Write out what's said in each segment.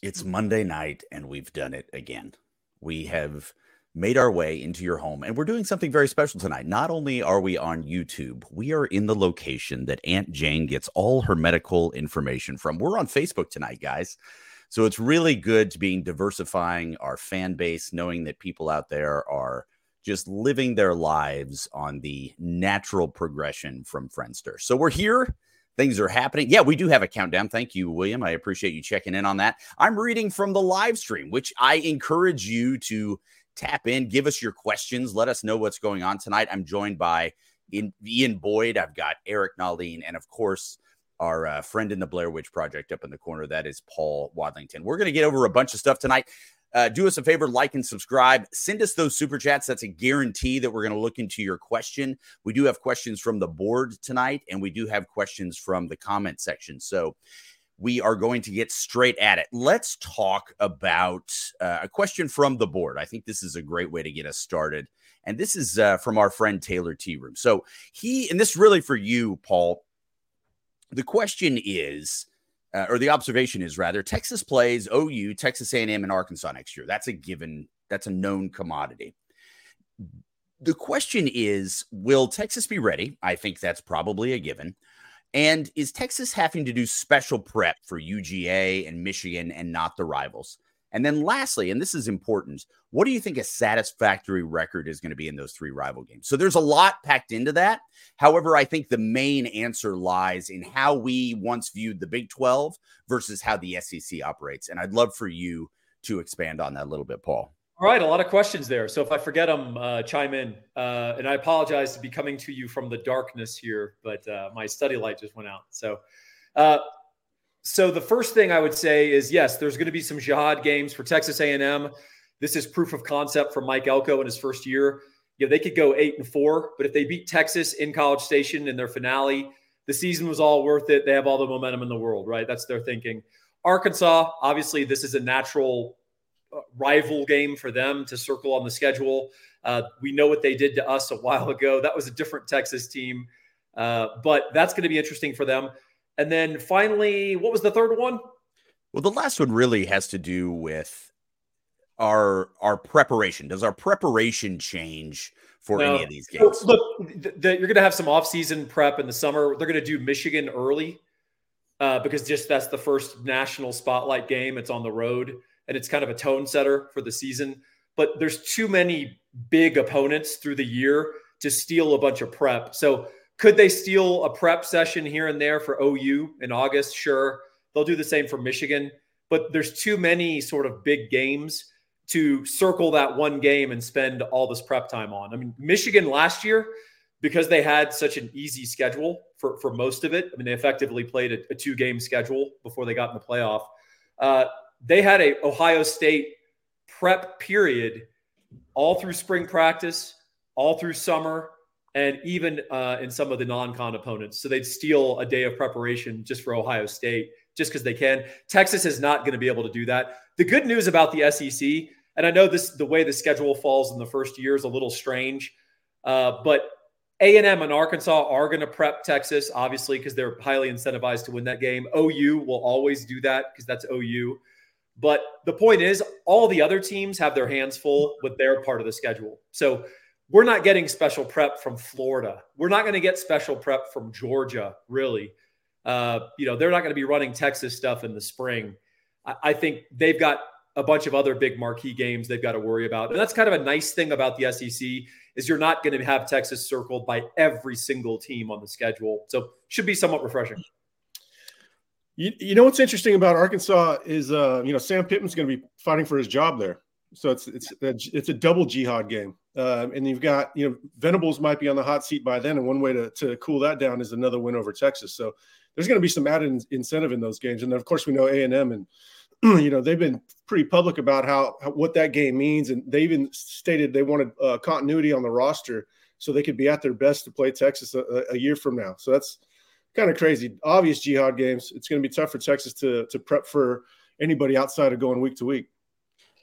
It's Monday night, and we've done it again. We have made our way into your home, and we're doing something very special tonight. Not only are we on YouTube, we are in the location that Aunt Jane gets all her medical information from. We're on Facebook tonight, guys. So it's really good to be diversifying our fan base, knowing that people out there are just living their lives on the natural progression from Friendster. So we're here things are happening. Yeah, we do have a countdown. Thank you, William. I appreciate you checking in on that. I'm reading from the live stream, which I encourage you to tap in, give us your questions, let us know what's going on tonight. I'm joined by Ian Boyd, I've got Eric Nahlin, and of course, our uh, friend in the Blair Witch Project up in the corner. That is Paul Wadlington. We're going to get over a bunch of stuff tonight. Uh, do us a favor, like and subscribe. Send us those super chats. That's a guarantee that we're going to look into your question. We do have questions from the board tonight, and we do have questions from the comment section. So we are going to get straight at it. Let's talk about uh, a question from the board. I think this is a great way to get us started. And this is uh, from our friend Taylor T. Room. So he, and this really for you, Paul. The question is uh, or the observation is rather Texas plays OU, Texas A&M, and Arkansas next year. That's a given. That's a known commodity. The question is, will Texas be ready? I think that's probably a given. And is Texas having to do special prep for UGA and Michigan and not the rivals? And then lastly, and this is important, what do you think a satisfactory record is going to be in those three rival games? So there's a lot packed into that. However, I think the main answer lies in how we once viewed the Big 12 versus how the SEC operates. And I'd love for you to expand on that a little bit, Paul. All right, a lot of questions there. So if I forget them, uh, chime in. Uh, and I apologize to be coming to you from the darkness here, but uh, my study light just went out. So uh, so the first thing I would say is yes, there's going to be some jihad games for Texas A&M. This is proof of concept for Mike Elko in his first year. You know, they could go eight and four, but if they beat Texas in College Station in their finale, the season was all worth it. They have all the momentum in the world, right? That's their thinking. Arkansas, obviously, this is a natural uh, rival game for them to circle on the schedule. Uh, we know what they did to us a while ago. That was a different Texas team, uh, but that's going to be interesting for them. And then finally, what was the third one? Well, the last one really has to do with our our preparation. Does our preparation change for no. any of these games? Look, the, the, you're going to have some off-season prep in the summer. They're going to do Michigan early uh, because just that's the first national spotlight game. It's on the road, and it's kind of a tone setter for the season. But there's too many big opponents through the year to steal a bunch of prep. So could they steal a prep session here and there for OU in August? Sure. They'll do the same for Michigan, but there's too many sort of big games to circle that one game and spend all this prep time on. I mean, Michigan last year, because they had such an easy schedule for, for most of it, I mean, they effectively played a, a two game schedule before they got in the playoff. Uh, they had a Ohio State prep period all through spring practice, all through summer, and even uh, in some of the non-con opponents. So they'd steal a day of preparation just for Ohio State, just because they can. Texas is not going to be able to do that. The good news about the SEC, and I know this, the way the schedule falls in the first year is a little strange, uh, but A&M and Arkansas are going to prep Texas, obviously, because they're highly incentivized to win that game. OU will always do that because that's OU. But the point is, all the other teams have their hands full with their part of the schedule. So we're not getting special prep from Florida. We're not going to get special prep from Georgia, really. Uh, you know, they're not going to be running Texas stuff in the spring. I, I, think they've got a bunch of other big marquee games they've got to worry about. And that's kind of a nice thing about the SEC is you're not going to have Texas circled by every single team on the schedule. So should be somewhat refreshing. You, you know what's interesting about Arkansas is uh, you know Sam Pittman's going to be fighting for his job there. So it's it's it's a double jihad game, uh, and you've got you know Venables might be on the hot seat by then, and one way to to cool that down is another win over Texas. So there's going to be some added incentive in those games, and then of course we know A and M and you know they've been pretty public about how, how, what that game means, and they even stated they wanted uh, continuity on the roster so they could be at their best to play Texas a, a year from now. So that's kind of crazy. Obvious jihad games. It's going to be tough for Texas to to prep for anybody outside of going week to week.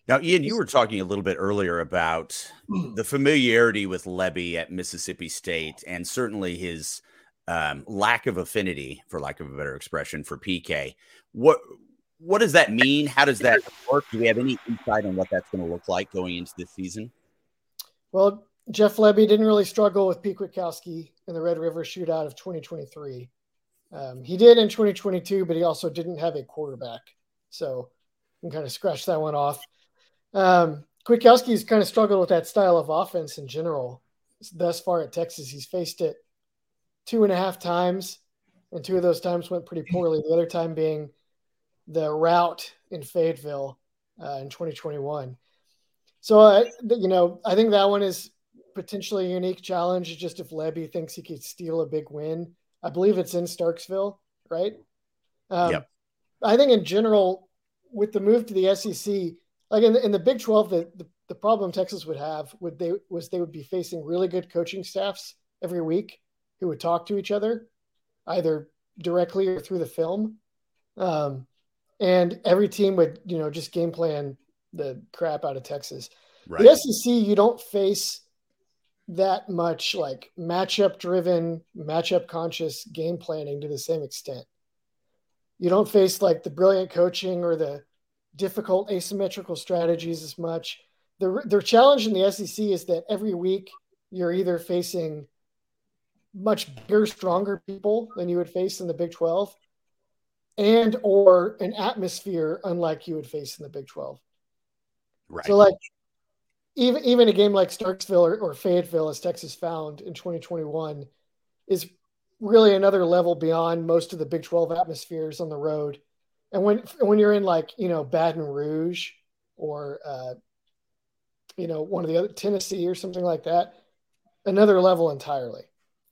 Now, Ian, you were talking a little bit earlier about the familiarity with Lebby at Mississippi State, and certainly his um, lack of affinity, for lack of a better expression, for PK. What what does that mean? How does that work? Do we have any insight on what that's going to look like going into this season? Well, Jeff Lebby didn't really struggle with Pete Kwiatkowski in the Red River Shootout of 2023. Um, he did in 2022, but he also didn't have a quarterback, so you can kind of scratch that one off. Um, Kwiatkowski's kind of struggled with that style of offense in general thus far at Texas. He's faced it two and a half times, and two of those times went pretty poorly. The other time being the route in Fayetteville uh, in 2021. So, uh, you know, I think that one is potentially a unique challenge. Just if Lebby thinks he could steal a big win, I believe it's in Starkville, right? Um, yep. I think in general, with the move to the SEC, like in the, in the Big 12, the, the, the problem Texas would have would they was they would be facing really good coaching staffs every week who would talk to each other, either directly or through the film. Um, and every team would, you know, just game plan the crap out of Texas. Right. The SEC, you don't face that much like matchup driven, matchup conscious game planning to the same extent. You don't face like the brilliant coaching or the difficult asymmetrical strategies as much. The, the challenge in the SEC is that every week you're either facing much bigger, stronger people than you would face in the Big 12 and or an atmosphere unlike you would face in the Big 12. Right. So like even even a game like Starkville or, or Fayetteville, as Texas found in 2021, is really another level beyond most of the Big 12 atmospheres on the road. And when when you're in like you know Baton Rouge or uh, you know one of the other Tennessee or something like that, another level entirely.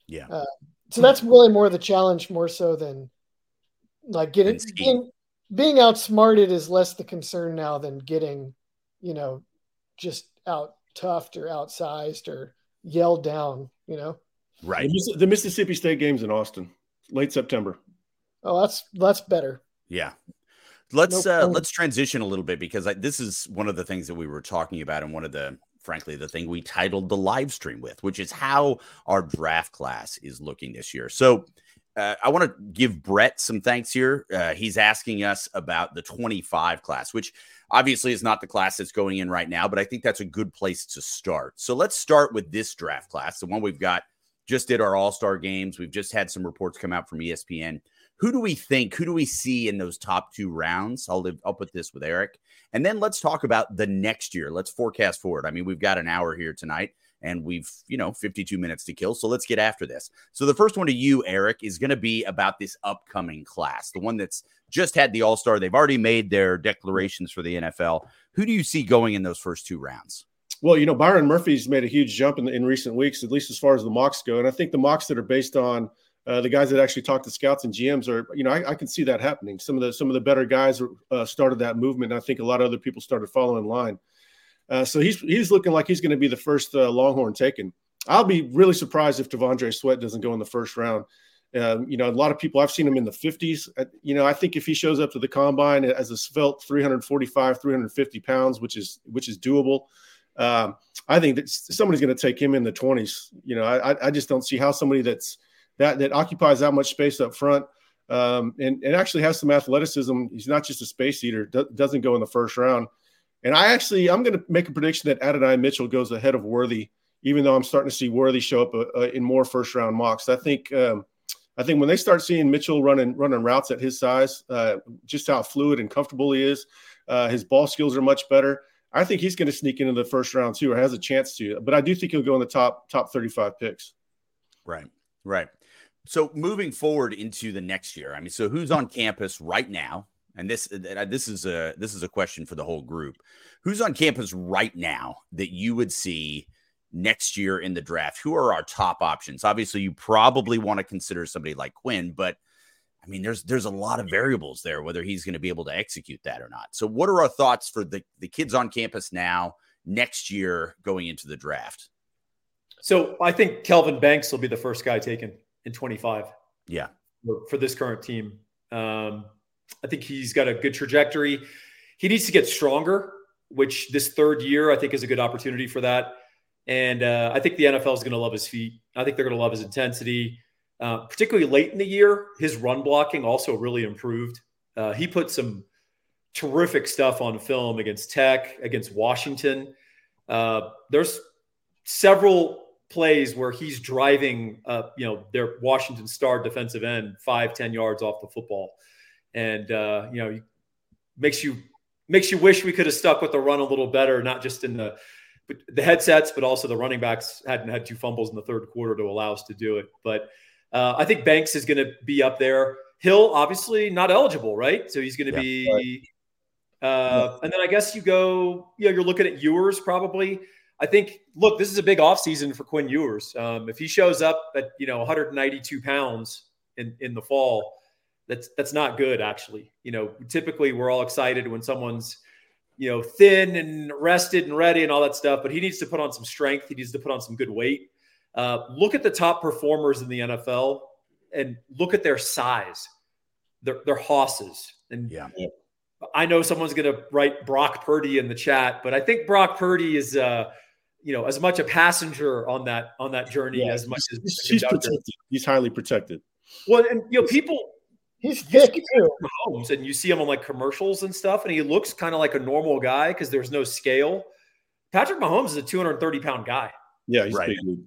Yeah. Uh, so that's really more the challenge, more so than like getting being, being outsmarted is less the concern now than getting, you know, just out toughed or outsized or yelled down, you know. Right. The, the Mississippi State games in Austin, late September. Oh, that's that's better. Yeah. Let's uh, let's transition a little bit because I, this is one of the things that we were talking about and one of the frankly the thing we titled the live stream with, which is how our draft class is looking this year. So uh, I want to give Brett some thanks here. Uh, he's asking us about the 25 class, which obviously is not the class that's going in right now, but I think that's a good place to start. So let's start with this draft class, the one we've got. Just did our All Star games. We've just had some reports come out from ESPN. Who do we think? Who do we see in those top two rounds? I'll live, I'll put this with Eric, and then let's talk about the next year. Let's forecast forward. I mean, we've got an hour here tonight and we've, you know, 52 minutes to kill. So let's get after this. So the first one to you, Eric, is going to be about this upcoming class, the one that's just had the All Star. They've already made their declarations for the NFL. Who do you see going in those first two rounds? Well, you know, Byron Murphy's made a huge jump in, in recent weeks, at least as far as the mocks go. And I think the mocks that are based on uh, the guys that actually talk to scouts and GMs are, you know, I, I, can see that happening. Some of the some of the better guys uh, started that movement. I think a lot of other people started following line. Uh, so he's he's looking like he's going to be the first uh, Longhorn taken. I'll be really surprised if T'Vondre Sweat doesn't go in the first round. Um, you know, a lot of people I've seen him in the 50s. Uh, you know, I think if he shows up to the combine as a svelte 345, 350 pounds, which is which is doable, um, I think that somebody's going to take him in the 20s. You know, I, I just don't see how somebody that's that that occupies that much space up front um, and and actually has some athleticism. He's not just a space eater. Do, doesn't go in the first round. And I actually, I'm going to make a prediction that Adonai Mitchell goes ahead of Worthy, even though I'm starting to see Worthy show up uh, uh, in more first round mocks. I think, um, I think when they start seeing Mitchell running running routes at his size, uh, just how fluid and comfortable he is, uh, his ball skills are much better. I think he's going to sneak into the first round too, or has a chance to. But I do think he'll go in the top top 35 picks. Right, right. So moving forward into the next year, I mean, so who's on campus right now? And this uh, this is a this is a question for the whole group. Who's on campus right now that you would see next year in the draft? Who are our top options? Obviously, you probably want to consider somebody like Quinn, but I mean, there's there's a lot of variables there whether he's going to be able to execute that or not. So, what are our thoughts for the the kids on campus now next year going into the draft? So, I think Kelvin Banks will be the first guy taken in 25. Yeah, for this current team. Um, I think he's got a good trajectory. He needs to get stronger, which this third year I think is a good opportunity for that. And uh, I think the NFL is going to love his feet. I think they're going to love his intensity, uh, particularly late in the year. His run blocking also really improved. Uh, he put some terrific stuff on film against Tech, against Washington. Uh, there's several plays where he's driving, you know, their Washington star defensive end five, ten yards off the football, and uh, you know, makes you makes you wish we could have stuck with the run a little better, not just in the the headsets, but also the running backs hadn't had two fumbles in the third quarter to allow us to do it. But uh, I think Banks is going to be up there. Hill, obviously not eligible, right? So he's going to yeah, be. Right. Uh, and then I guess you go, you know, you're looking at Ewers probably. I think, look, this is a big offseason for Quinn Ewers. Um, if he shows up at, you know, 192 pounds in, in the fall, that's that's not good, actually. You know, typically we're all excited when someone's, you know, thin and rested and ready and all that stuff, but he needs to put on some strength. He needs to put on some good weight. Uh, look at the top performers in the NFL and look at their size. They're, they're hosses. And yeah. I know someone's going to write Brock Purdy in the chat, but I think Brock Purdy is, uh, you know, as much a passenger on that on that journey yeah, as much as he's protected. He's highly protected. Well, and you know, people he's thick too. Mahomes, and you see him on like commercials and stuff, and he looks kind of like a normal guy because there's no scale. Patrick Mahomes is a 230 pound guy. Yeah, he's right. big.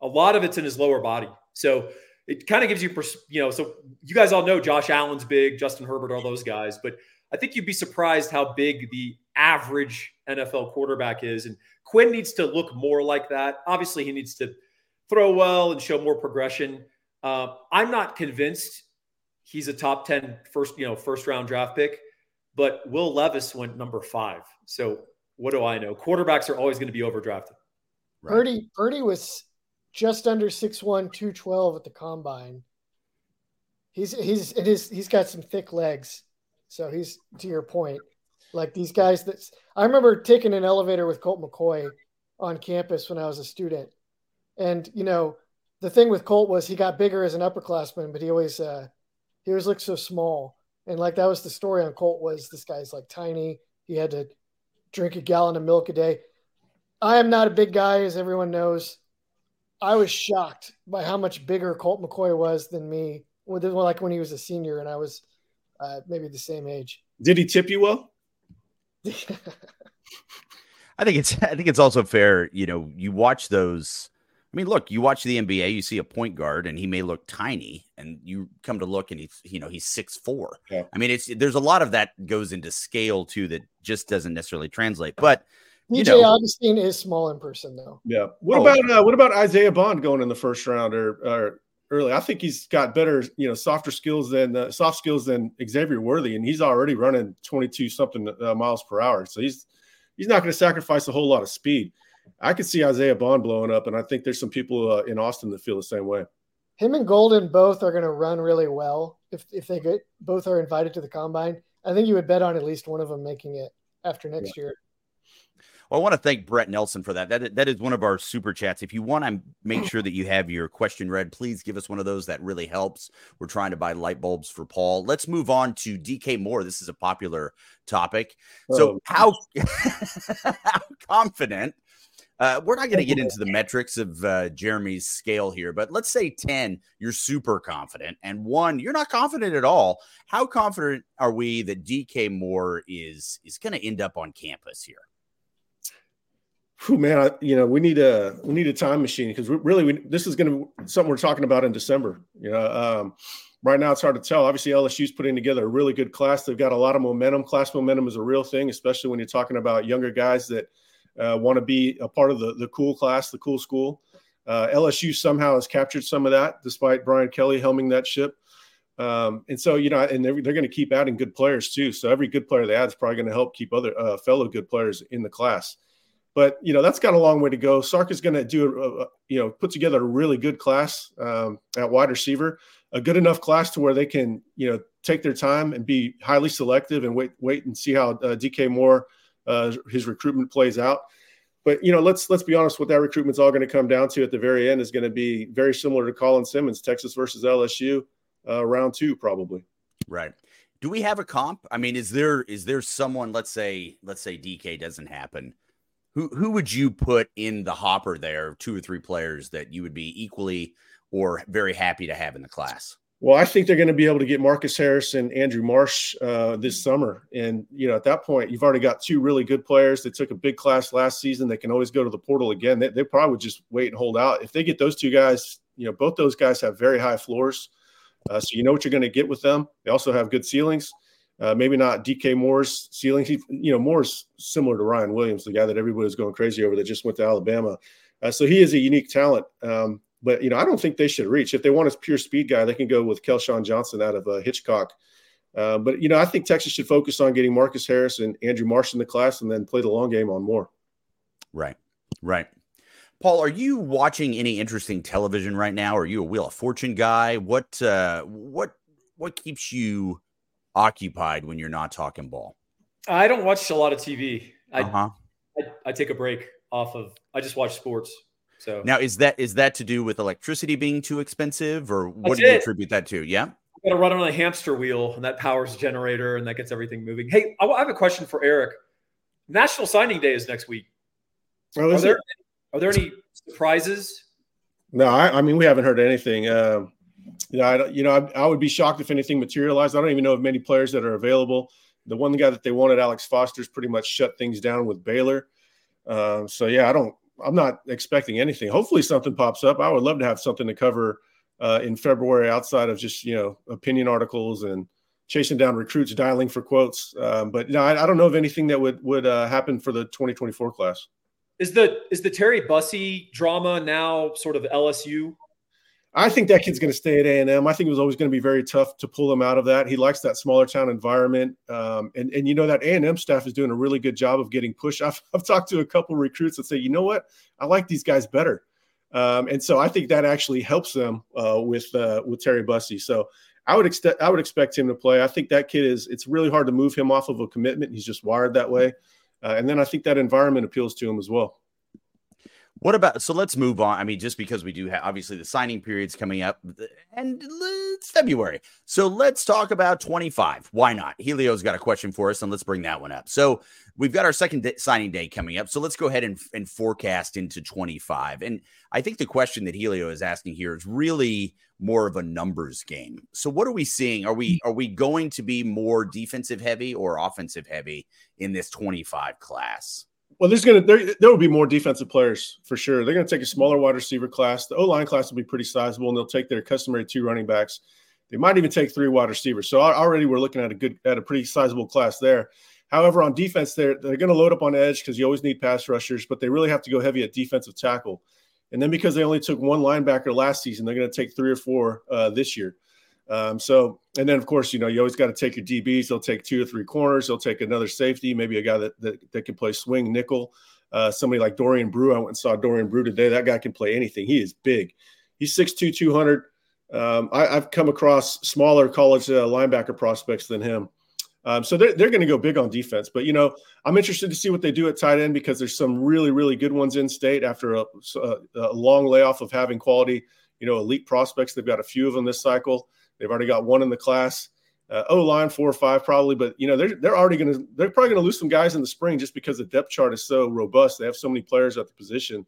A lot of it's in his lower body, so it kind of gives you, you know, so you guys all know Josh Allen's big, Justin Herbert, all those guys, but I think you'd be surprised how big the average NFL quarterback is. And Quinn needs to look more like that. Obviously, he needs to throw well and show more progression. Uh, I'm not convinced he's a top 10 first, you know, first round draft pick, but Will Levis went number five. So what do I know? Quarterbacks are always going to be overdrafted. Right. Purdy, Purdy was just under 6'1, 212 at the combine. He's he's it is he's got some thick legs. So he's to your point, like these guys that I remember taking an elevator with Colt McCoy on campus when I was a student. And you know, the thing with Colt was he got bigger as an upperclassman, but he always uh he always looked so small. And like that was the story on Colt was this guy's like tiny. He had to drink a gallon of milk a day. I am not a big guy, as everyone knows. I was shocked by how much bigger Colt McCoy was than me. Like when he was a senior and I was uh, maybe the same age. Did he tip you well? I think it's I think it's also fair, you know, you watch those I mean, look, you watch the NBA, you see a point guard and he may look tiny and you come to look and he's, you know, he's six four. Yeah. I mean, it's there's a lot of that goes into scale too that just doesn't necessarily translate. But DJ know, Augustin is small in person though. Yeah. What oh, about uh, what about Isaiah Bond going in the first round or, or early. I think he's got better, you know, softer skills than uh, soft skills than Xavier Worthy, and he's already running 22 something uh, miles per hour. So he's he's not going to sacrifice a whole lot of speed. I could see Isaiah Bond blowing up, and I think there's some people uh, in Austin that feel the same way. Him and Golden both are going to run really well if if they get both are invited to the combine. I think you would bet on at least one of them making it after next yeah. year. Well, I want to thank Brett Nelson for that. That that is one of our super chats. If you want to make sure that you have your question read, please give us one of those. That really helps. We're trying to buy light bulbs for Paul. Let's move on to DK Moore. This is a popular topic. So, oh. how, how confident? Uh, we're not going to get into the metrics of uh, Jeremy's scale here, but let's say 10, you're super confident, and one, you're not confident at all. How confident are we that DK Moore is is going to end up on campus here? Whew, man, I, you know, we need a we need a time machine because really we, this is going to something we're talking about in December. You know, um, right now it's hard to tell. Obviously, LSU's putting together a really good class. They've got a lot of momentum. Class momentum is a real thing, especially when you're talking about younger guys that uh, want to be a part of the the cool class, the cool school. Uh, LSU somehow has captured some of that, despite Brian Kelly helming that ship. Um, and so, you know, and they're, they're going to keep adding good players too. So every good player they add is probably going to help keep other uh, fellow good players in the class. But you know that's got a long way to go. Sark is going to do, a, a, you know, put together a really good class um, at wide receiver, a good enough class to where they can, you know, take their time and be highly selective and wait, wait and see how uh, DK Moore uh, his recruitment plays out. But you know, let's let's be honest. What that recruitment's all going to come down to at the very end is going to be very similar to Colin Simmons, Texas versus LSU, uh, round two probably. Right. Do we have a comp? I mean, is there is there someone? Let's say let's say DK doesn't happen who who would you put in the hopper there? Two or three players that you would be equally or very happy to have in the class. Well, I think they're going to be able to get Marcus Harris and Andrew Marsh uh, this summer, and you know at that point you've already got two really good players that took a big class last season. They can always go to the portal again. They, they probably would just wait and hold out. If they get those two guys, you know both those guys have very high floors, uh, so you know what you're going to get with them. They also have good ceilings. Uh, maybe not DK Moore's ceiling. He, you know, Moore's similar to Ryan Williams, the guy that everybody was going crazy over that just went to Alabama. Uh, so he is a unique talent. Um, but you know, I don't think they should reach. If they want a pure speed guy, they can go with Kelshawn Johnson out of uh, Hitchcock. Uh, but you know, I think Texas should focus on getting Marcus Harris and Andrew Marsh in the class, and then play the long game on Moore. Right, right. Paul, are you watching any interesting television right now? Are you a Wheel of Fortune guy? What uh, what what keeps you occupied when you're not talking ball? I don't watch a lot of TV. I, Uh-huh. I, I take a break off of. I just watch sports. So Now, is that is that to do with electricity being too expensive, or what do you it. attribute that to? Yeah. I got to run on a hamster wheel, and that powers a generator, and that gets everything moving. Hey, I I have a question for Eric. National Signing Day is next week. Oh, Are there it? are there any surprises? No, I, I mean we haven't heard anything. Um, you know, I, you know, I, I would be shocked if anything materialized. I don't even know of many players that are available. The one guy that they wanted, Alex Foster's, pretty much shut things down with Baylor. Um, so yeah, I don't. I'm not expecting anything. Hopefully, something pops up. I would love to have something to cover uh, in February outside of just you know opinion articles and chasing down recruits, dialing for quotes. Um, but no, I, I don't know of anything that would would uh, happen for the 2024 class. Is the is the Terry Bussey drama now sort of LSU? I think that kid's going to stay at A&M. I think it was always going to be very tough to pull him out of that. He likes that smaller town environment, um, and and you know that A and M staff is doing a really good job of getting push. I've I've talked to a couple recruits that say, you know what, I like these guys better, um, and so I think that actually helps them uh, with uh, with Terry Bussey. So I would expect I would expect him to play. I think that kid is. It's really hard to move him off of a commitment. He's just wired that way, uh, and then I think that environment appeals to him as well. What about so let's move on. I mean, just because we do have obviously the signing period's coming up and it's February. So let's talk about 25. Why not? Helio's got a question for us, and let's bring that one up. So we've got our second day, signing day coming up. So let's go ahead and, and forecast into 25. And I think the question that Helio is asking here is really more of a numbers game. So what are we seeing? Are we mm. are we going to be more defensive heavy or offensive heavy in this 25 class? Well, there's gonna there, there will be more defensive players for sure. They're gonna take a smaller wide receiver class. The O line class will be pretty sizable, and they'll take their customary two running backs. They might even take three wide receivers. So already we're looking at a good at a pretty sizable class there. However, on defense, they're they're going to load up on edge because you always need pass rushers, but they really have to go heavy at defensive tackle. And then because they only took one linebacker last season, they're going to take three or four uh, this year. Um, so, and then of course, you know, you always got to take your DBs. They'll take two or three corners. They'll take another safety, maybe a guy that that, that can play swing nickel. Uh, somebody like Dorian Brew. I went and saw Dorian Brew today. That guy can play anything. He is big. He's 6'2", 200. Um, I, I've come across smaller college uh, linebacker prospects than him. Um, so they're, they're going to go big on defense. But, you know, I'm interested to see what they do at tight end because there's some really, really good ones in state after a, a, a long layoff of having quality, you know, elite prospects. They've got a few of them this cycle. They've already got one in the class. Uh, o line four or five probably, but you know they're they're already going to they're probably going to lose some guys in the spring just because the depth chart is so robust. They have so many players at the position.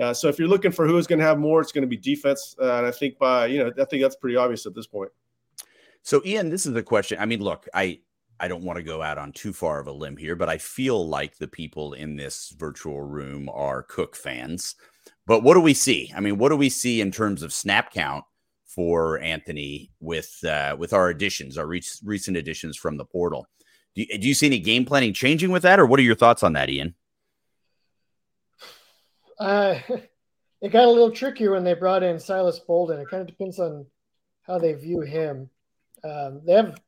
Uh, so if you're looking for who is going to have more, it's going to be defense, uh, and I think by you know I think that's pretty obvious at this point. So Ian, this is the question. I mean, look, I I don't want to go out on too far of a limb here, but I feel like the people in this virtual room are Cook fans. But what do we see? I mean, what do we see in terms of snap count for Anthony with uh, with our additions, our re- recent additions from the portal? Do you, do you see any game planning changing with that, or what are your thoughts on that, Ian? Uh, it got a little trickier when they brought in Silas Bolden. It kind of depends on how they view him. Um, they have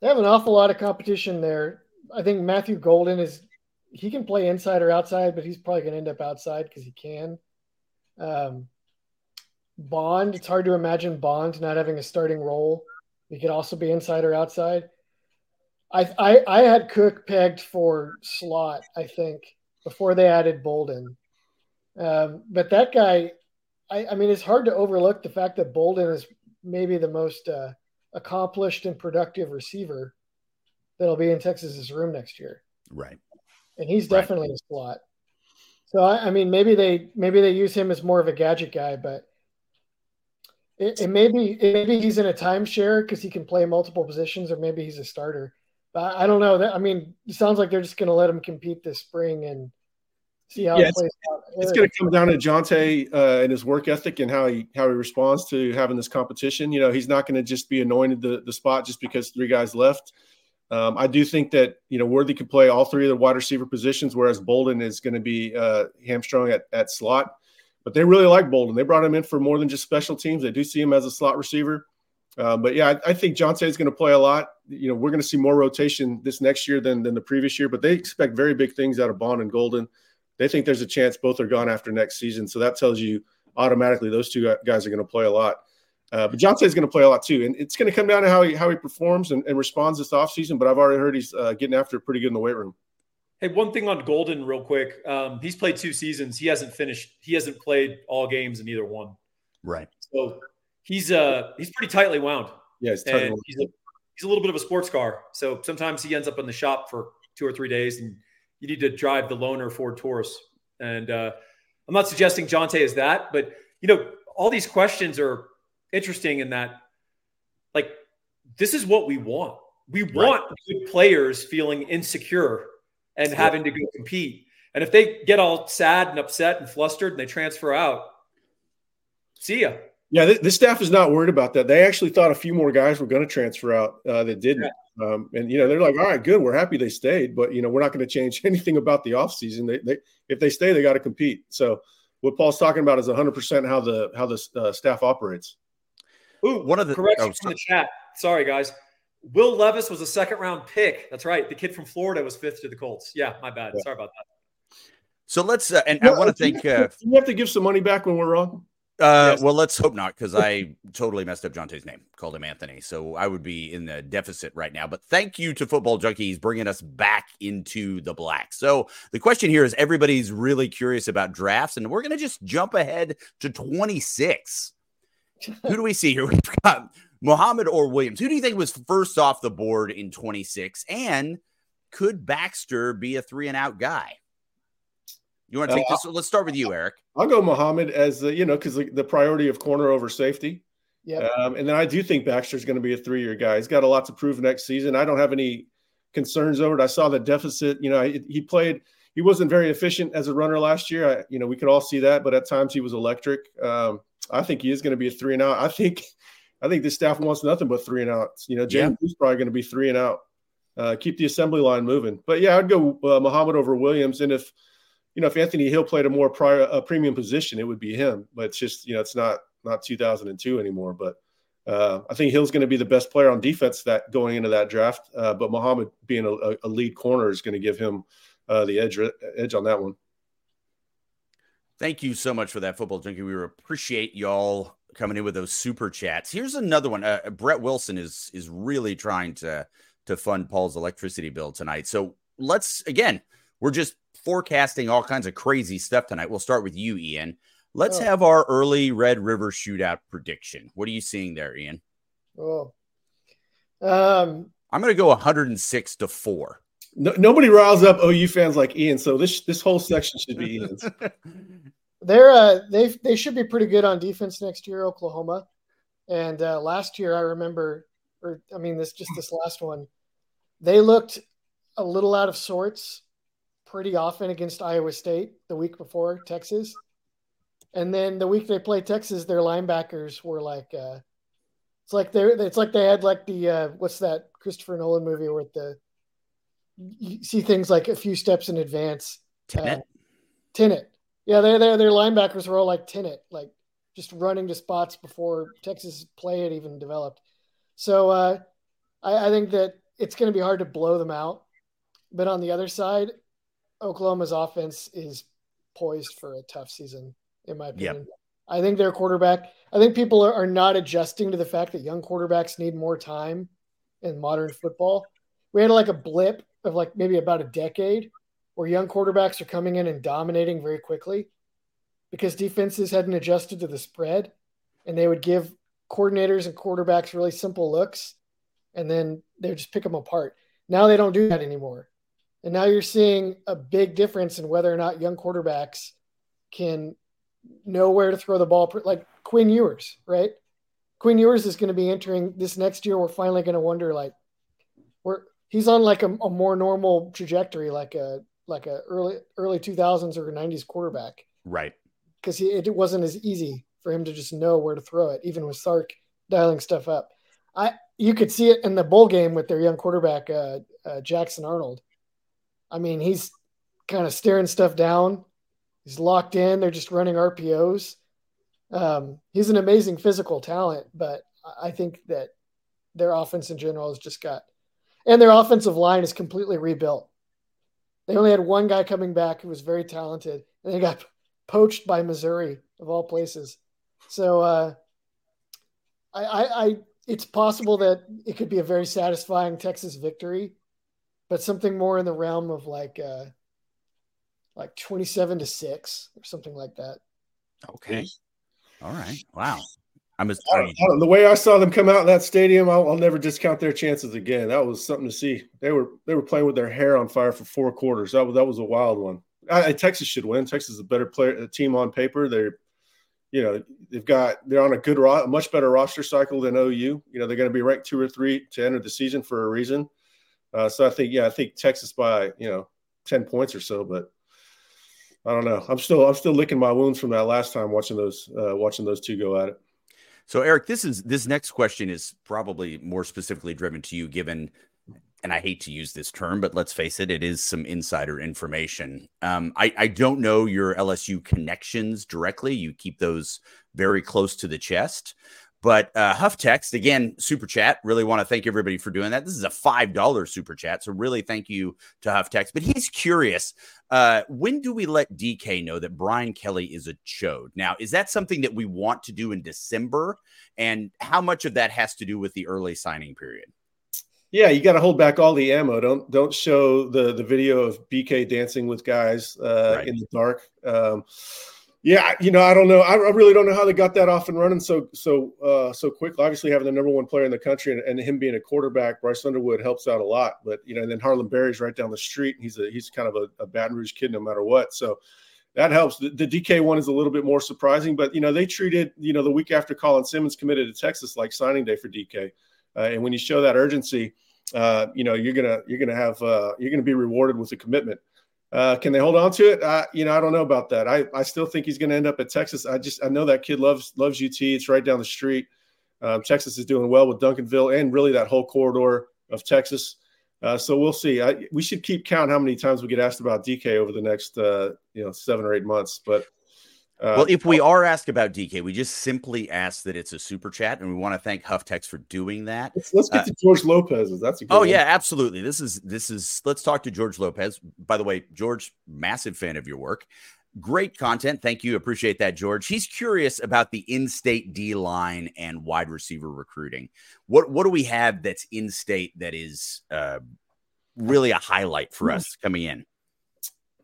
they have an awful lot of competition there. I think Matthew Golden is he can play inside or outside, but he's probably going to end up outside because he can. Um, Bond, it's hard to imagine Bond not having a starting role. He could also be inside or outside. I I, I had Cook pegged for slot. I think before they added Bolden. Um, but that guy, I, I, mean, it's hard to overlook the fact that Bolden is maybe the most uh, accomplished and productive receiver that'll be in Texas's room next year. Right. And he's definitely right. a slot. So I, I, mean, maybe they maybe they use him as more of a gadget guy, but it, it maybe maybe he's in a timeshare because he can play multiple positions, or maybe he's a starter. But I don't know. That I mean, it sounds like they're just going to let him compete this spring and see how yeah, it plays it's, out. It's going to come down to Johntay uh, and his work ethic and how he how he responds to having this competition. You know, he's not going to just be anointed the the spot just because three guys left. Um, I do think that you know Worthy could play all three of the wide receiver positions, whereas Bolden is going to be uh, hamstrung at, at slot. But they really like Bolden. They brought him in for more than just special teams. They do see him as a slot receiver. Um, but yeah, I, I think Johntay is going to play a lot. You know, we're going to see more rotation this next year than than the previous year. But they expect very big things out of Bond and Golden. They think there's a chance both are gone after next season. So that tells you automatically those two guys are going to play a lot. Uh, but Johntay is going to play a lot too, and it's going to come down to how he how he performs and, and responds this offseason. But I've already heard he's uh, getting after it pretty good in the weight room. Hey, one thing on Golden, real quick. Um, he's played two seasons. He hasn't finished. He hasn't played all games in either one. Right. So he's uh he's pretty tightly wound. Yeah, he's, he's a, he's a little bit of a sports car. So sometimes he ends up in the shop for two or three days, and you need to drive the loaner Ford Taurus. And uh, I'm not suggesting Johntay is that, but you know, all these questions are interesting in that, like, this is what we want. We want right. good players feeling insecure and yeah. having to go compete. And if they get all sad and upset and flustered and they transfer out, see ya. Yeah, this, this staff is not worried about that. They actually thought a few more guys were going to transfer out uh, that didn't. Yeah. Um, and you know they're like, all right, good, we're happy they stayed, but you know we're not going to change anything about the offseason. They, they if they stay, they got to compete. So what Paul's talking about is 100 percent how the how the uh, staff operates. Ooh, one of the corrections oh, in the chat. Sorry, guys. Will Levis was a second round pick. That's right. The kid from Florida was fifth to the Colts. Yeah, my bad. Yeah. Sorry about that. So let's, uh, and I want to thank. Uh, you have to give some money back when we're wrong. Uh, yes. Well, let's hope not, because I totally messed up Johntay's name, called him Anthony. So I would be in the deficit right now. But thank you to Football Junkies bringing us back into the black. So the question here is everybody's really curious about drafts, and we're going to just jump ahead to 26. Who do we see here? We've got Muhammad or Williams. Who do you think was first off the board in 26? And could Baxter be a three and out guy? You want to take uh, this? Let's start with you, Eric. I'll go Muhammad as the, you know, because the, the, priority of corner over safety. Yeah. Um, and then I do think Baxter's going to be a three year guy. He's got a lot to prove next season. I don't have any concerns over it. I saw the deficit. You know, he, he played, he wasn't very efficient as a runner last year. I, you know, we could all see that, but at times he was electric. Um, I think he is going to be a three and out. I think I think this staff wants nothing but three and outs. You know, James yeah. is probably going to be three and out. Uh, keep the assembly line moving. But yeah, I'd go uh, Muhammad over Williams. And if you know if Anthony Hill played a more prior a premium position, it would be him. But it's just you know it's not not 2002 anymore. But uh, I think Hill's going to be the best player on defense that going into that draft. Uh, but Muhammad being a, a, lead corner is going to give him uh, the edge edge on that one. Thank you so much for that, football junkie. We appreciate y'all coming in with those super chats. Here's another one. Uh, Brett Wilson is is really trying to to fund Paul's electricity bill tonight. So let's again, we're just forecasting all kinds of crazy stuff tonight. We'll start with you, Ian. Let's oh. have our early Red River shootout prediction. What are you seeing there, Ian? Oh, um, I'm going to go 106 to four. No, nobody riles up OU fans like Ian, so this this whole section should be Ian's. They're uh, they they should be pretty good on defense next year, Oklahoma. And uh, last year, I remember, or I mean, this just this last one, they looked a little out of sorts pretty often against Iowa State the week before Texas, and then the week they played Texas, their linebackers were like, uh, it's like they're it's like they had like the uh, what's that Christopher Nolan movie where the you see things like a few steps in advance. Tenet. Uh, Tenet. Yeah, their their their linebackers were all like Tenet, like just running to spots before Texas play had even developed. So uh, I, I think that it's going to be hard to blow them out. But on the other side, Oklahoma's offense is poised for a tough season, in my opinion. Yep. I think their quarterback, I think people are, are not adjusting to the fact that young quarterbacks need more time in modern football. We had like a blip of like maybe about a decade where young quarterbacks are coming in and dominating very quickly because defenses hadn't adjusted to the spread and they would give coordinators and quarterbacks really simple looks and then they would just pick them apart. Now they don't do that anymore. And now you're seeing a big difference in whether or not young quarterbacks can know where to throw the ball, like Quinn Ewers, right? Quinn Ewers is going to be entering this next year. We're finally going to wonder like, we're he's on like a, a, more normal trajectory, like a like a early early two thousands or nineties quarterback, right? Because it wasn't as easy for him to just know where to throw it, even with Sark dialing stuff up. I you could see it in the bowl game with their young quarterback uh, uh, Jackson Arnold. I mean, he's kind of staring stuff down. He's locked in. They're just running RPOs. Um, he's an amazing physical talent, but I think that their offense in general has just got, and their offensive line is completely rebuilt. They only had one guy coming back who was very talented, and they got poached by Missouri of all places. So uh, I, I, I, it's possible that it could be a very satisfying Texas victory, but something more in the realm of like, uh, like twenty-seven to six or something like that. Okay. All right. Wow. I'm as the way I saw them come out in that stadium. I'll, I'll, never discount their chances again. That was something to see. They were they were playing with their hair on fire for four quarters. That was that was a wild one. I, Texas should win. Texas is a better player team on paper. They're you know they've got they're on a good a much better roster cycle than OU. You know they're going to be ranked two or three to enter the season for a reason. Uh, so I think yeah I think Texas by you know ten points or so, but I don't know. I'm still I'm still licking my wounds from that last time watching those uh, watching those two go at it. So Eric, this is this next question is probably more specifically driven to you, given, and I hate to use this term, but let's face it, it is some insider information. Um, I I don't know your LSU connections directly. You keep those very close to the chest. But uh, Huff Text, again, super chat. Really want to thank everybody for doing that. This is a $5 super chat. So, really thank you to Huff Text. But he's curious uh, when do we let DK know that Brian Kelly is a chode? Now, is that something that we want to do in December? And how much of that has to do with the early signing period? Yeah, you got to hold back all the ammo. Don't don't show the the video of BK dancing with guys uh, right. in the dark. Um, yeah, you know, I don't know. I, really don't know how they got that off and running so so uh, so quickly. Obviously, having the number one player in the country and, and, him being a quarterback, Bryce Underwood helps out a lot. But you know, and then Harlem Berry's right down the street. He's a he's kind of a, a Baton Rouge kid, no matter what. So that helps. The, the, DK one is a little bit more surprising, but you know, they treated you know the week after Colin Simmons committed to Texas like signing day for DK, uh, and when you show that urgency, uh, you know, you're gonna you're gonna have uh, you're gonna be rewarded with a commitment. Uh, can they hold on to it? Uh, you know, I don't know about that. I, I still think he's going to end up at Texas. I just I know that kid loves loves UT. It's right down the street. Um, Texas is doing well with Duncanville and really that whole corridor of Texas. Uh, so we'll see. I, we should keep count how many times we get asked about DK over the next uh, you know seven or eight months. But uh, well, if we are asked about DK, we just simply ask that it's a super chat, and we want to thank Huff Text for doing that. Let's, let's get uh, to George Lopez. That's a oh one. yeah, absolutely. This is this is. Let's talk to George Lopez. By the way, George, massive fan of your work. Great content. Thank you. Appreciate that, George. He's curious about the in-state D line and wide receiver recruiting. What what do we have that's in-state that is uh, really a highlight for us coming in?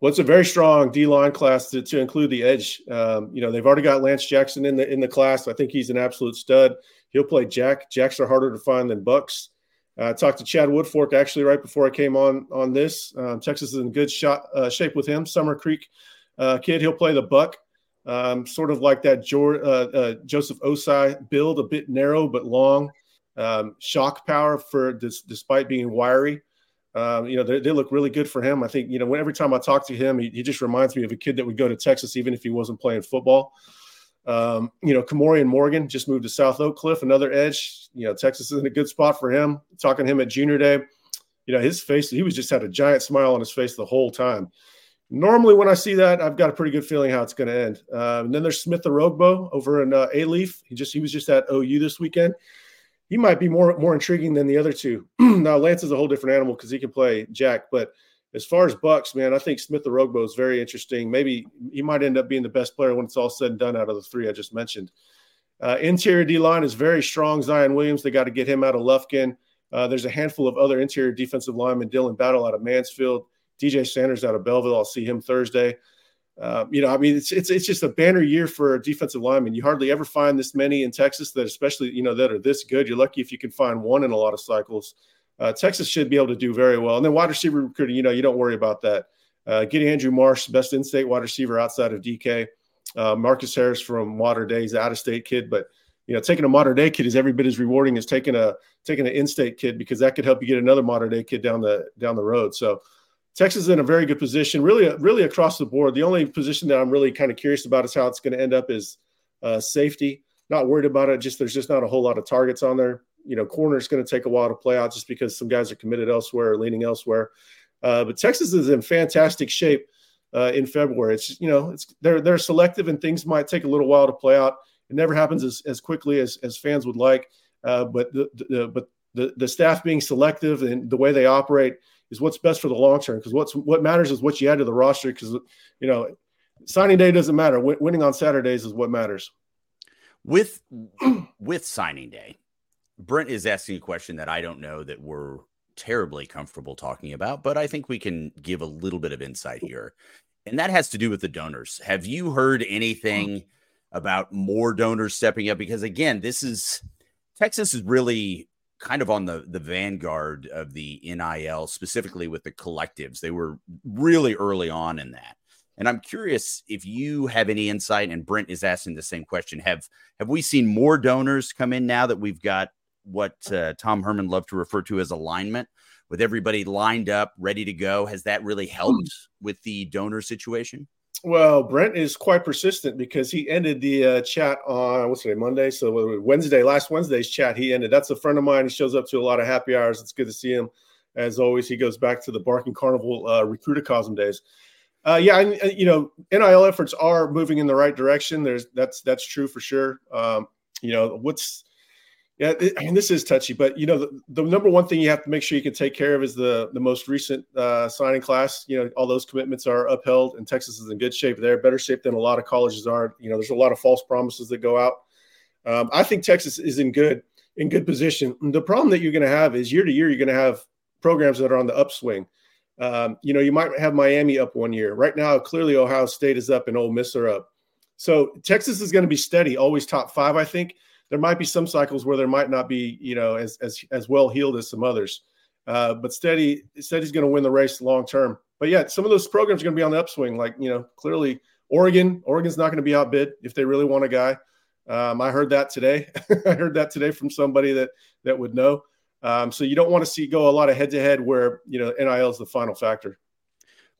Well, it's a very strong D line class to, to include the edge. Um, you know, they've already got Lance Jackson in the in the class. I think he's an absolute stud. He'll play Jack. Jacks are harder to find than Bucks. Uh, I talked to Chad Woodfork actually right before I came on on this. Um, Texas is in good shot, uh, shape with him. Summer Creek uh, kid. He'll play the Buck. Um, sort of like that uh, uh, Joseph Ossai build, a bit narrow but long. Um, shock power for this, despite being wiry. Um, you know, they, they, look really good for him. I think, you know, every time I talk to him, he, he, just reminds me of a kid that would go to Texas, even if he wasn't playing football. Um, you know, Kamorian Morgan just moved to South Oak Cliff, another edge. You know, Texas is in a good spot for him. Talking to him at junior day, you know, his face, he was just had a giant smile on his face the whole time. Normally, when I see that, I've got a pretty good feeling how it's going to end. Um, and then there's Smith Orogbo over in uh, Leaf. He just he was just at OU this weekend he might be more more intriguing than the other two. now Lance is a whole different animal because he can play Jack, but as far as Bucks, man, I think Smith Orogbo is very interesting. Maybe he might end up being the best player when it's all said and done out of the three I just mentioned. Uh, interior D line is very strong. Zion Williams, they got to get him out of Lufkin. Uh, there's a handful of other interior defensive linemen. Dylan Battle out of Mansfield, DJ Sanders out of Belleville. I'll see him Thursday. Uh, you know, I mean, it's it's it's just a banner year for defensive lineman. You hardly ever find this many in Texas that, especially you know, that are this good. You're lucky if you can find one in a lot of cycles. Uh, Texas should be able to do very well. And then wide receiver recruiting, you know, you don't worry about that. Uh, getting Andrew Marsh, best in-state wide receiver outside of DK. Uh, Marcus Harris from Dei, he's out-of-state kid, but you know, taking a modern day kid is every bit as rewarding as taking a taking an in-state kid because that could help you get another modern day kid down the down the road. So Texas is in a very good position, really, really across the board. The only position that I'm really kind of curious about is how it's going to end up is uh, safety. Not worried about it. Just there's just not a whole lot of targets on there. You know, corner is going to take a while to play out just because some guys are committed elsewhere or leaning elsewhere. Uh, but Texas is in fantastic shape uh, in February. It's you know, it's they're they're selective and things might take a little while to play out. It never happens as, as quickly as, as fans would like. Uh, but the, the, but the, the staff being selective and the way they operate is what's best for the long term. Because what's what matters is what you add to the roster. Because you know, signing day doesn't matter. W- winning on Saturdays is what matters. With with signing day, Brent is asking a question that I don't know that we're terribly comfortable talking about, but I think we can give a little bit of insight here. And that has to do with the donors. Have you heard anything about more donors stepping up because again, this is Texas is really kind of on the the vanguard of the NIL specifically with the collectives. They were really early on in that. And I'm curious if you have any insight and Brent is asking the same question. Have have we seen more donors come in now that we've got what uh, Tom Herman loved to refer to as alignment with everybody lined up, ready to go? Has that really helped with the donor situation? Well, Brent is quite persistent because he ended the uh, chat on what's today, Monday. So Wednesday, last Wednesday's chat, he ended. That's a friend of mine. He shows up to a lot of happy hours. It's good to see him. As always, he goes back to the Barking Carnival uh, recruitacosm days. Uh, yeah, and, you know, NIL efforts are moving in the right direction. There's that's that's true for sure. Um, you know, what's yeah, I mean, this is touchy, but you know, the, the, number one thing you have to make sure you can take care of is the the most recent uh, signing class. You know, all those commitments are upheld, and Texas is in good shape. They're better shape than a lot of colleges are. You know, there's a lot of false promises that go out. Um, I think Texas is in good in good position. The problem that you're going to have is year to year, you're going to have programs that are on the upswing. Um, you know, you might have Miami up one year. Right now, clearly Ohio State is up and Ole Miss are up. So Texas is going to be steady, always top five, I think there might be some cycles where there might not be, you know, as as as well healed as some others. Uh, but steady, steady's going to win the race long term. But yeah, some of those programs are going to be on the upswing. Like you know, clearly Oregon, Oregon's not going to be outbid if they really want a guy. Um, I heard that today. I heard that today from somebody that that would know. Um, so you don't want to see go a lot of head to head where you know NIL is the final factor.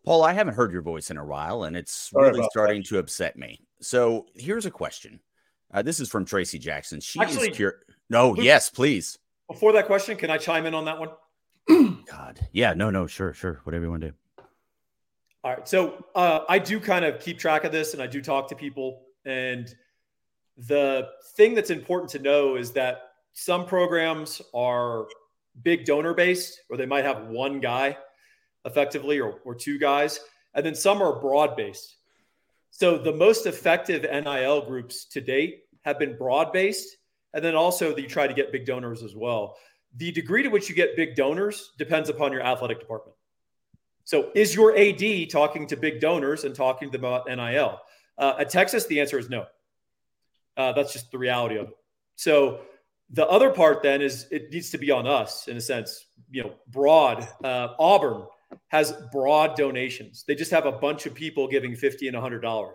Paul, I haven't heard your voice in a while, and it's Sorry really starting that. to upset me. So here's a question: uh, this is from Tracy Jackson. She Actually, is cur- No, Luke, yes, please. Before that question, can I chime in on that one? God, yeah, no, no, sure, sure, whatever you want to do. All right, so uh, I do kind of keep track of this, and I do talk to people. And the thing that's important to know is that some programs are big donor based, or they might have one guy effectively, or, or two guys, and then some are broad based. So the most effective NIL groups to date have been broad based. And then also you try to get big donors as well. The degree to which you get big donors depends upon your athletic department. So is your AD talking to big donors and talking to them about NIL? Uh, at Texas, the answer is no. Uh, that's just the reality of it. So the other part then is it needs to be on us in a sense, you know, broad. Uh, Auburn has broad donations. They just have a bunch of people giving 50 and $100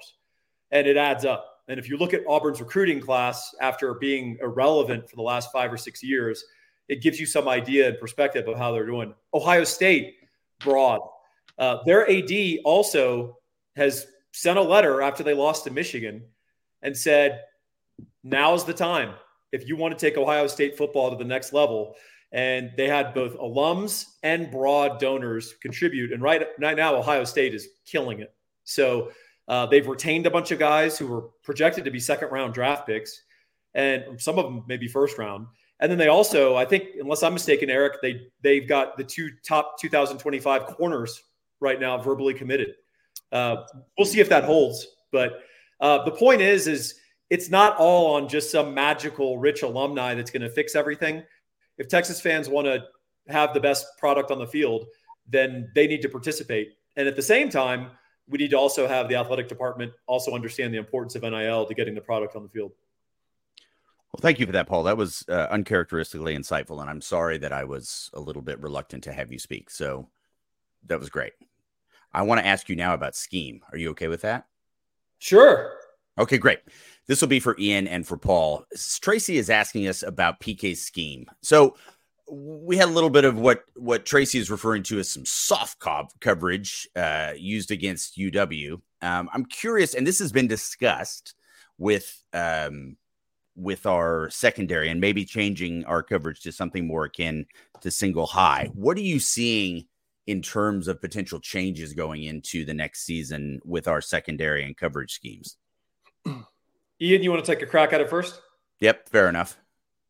and it adds up. And if you look at Auburn's recruiting class after being irrelevant for the last five or six years, it gives you some idea and perspective of how they're doing. Ohio State, broad. Uh, their AD also has sent a letter after they lost to Michigan and said, now's the time. If you want to take Ohio State football to the next level, and they had both alums and broad donors contribute. And right, right now, Ohio State is killing it. So uh, they've retained a bunch of guys who were projected to be second round draft picks, and some of them maybe first round. And then they also, I think, unless I'm mistaken, Eric, they they've got the two top 2025 corners right now verbally committed. Uh, we'll see if that holds. But uh, the point is, is it's not all on just some magical rich alumni that's going to fix everything if Texas fans want to have the best product on the field, then they need to participate. And at the same time, we need to also have the athletic department also understand the importance of NIL to getting the product on the field. Well, thank you for that, Paul. That was uh, uncharacteristically insightful, and I'm sorry that I was a little bit reluctant to have you speak. So that was great. I want to ask you now about scheme. Are you okay with that? Sure. Okay, great. This will be for Ian and for Paul. Tracy is asking us about PK's scheme. So we had a little bit of what what Tracy is referring to as some soft co- coverage uh, used against UW. Um, I'm curious, and this has been discussed with um, with our secondary and maybe changing our coverage to something more akin to single high. What are you seeing in terms of potential changes going into the next season with our secondary and coverage schemes? Ian, you want to take a crack at it first? Yep, fair enough.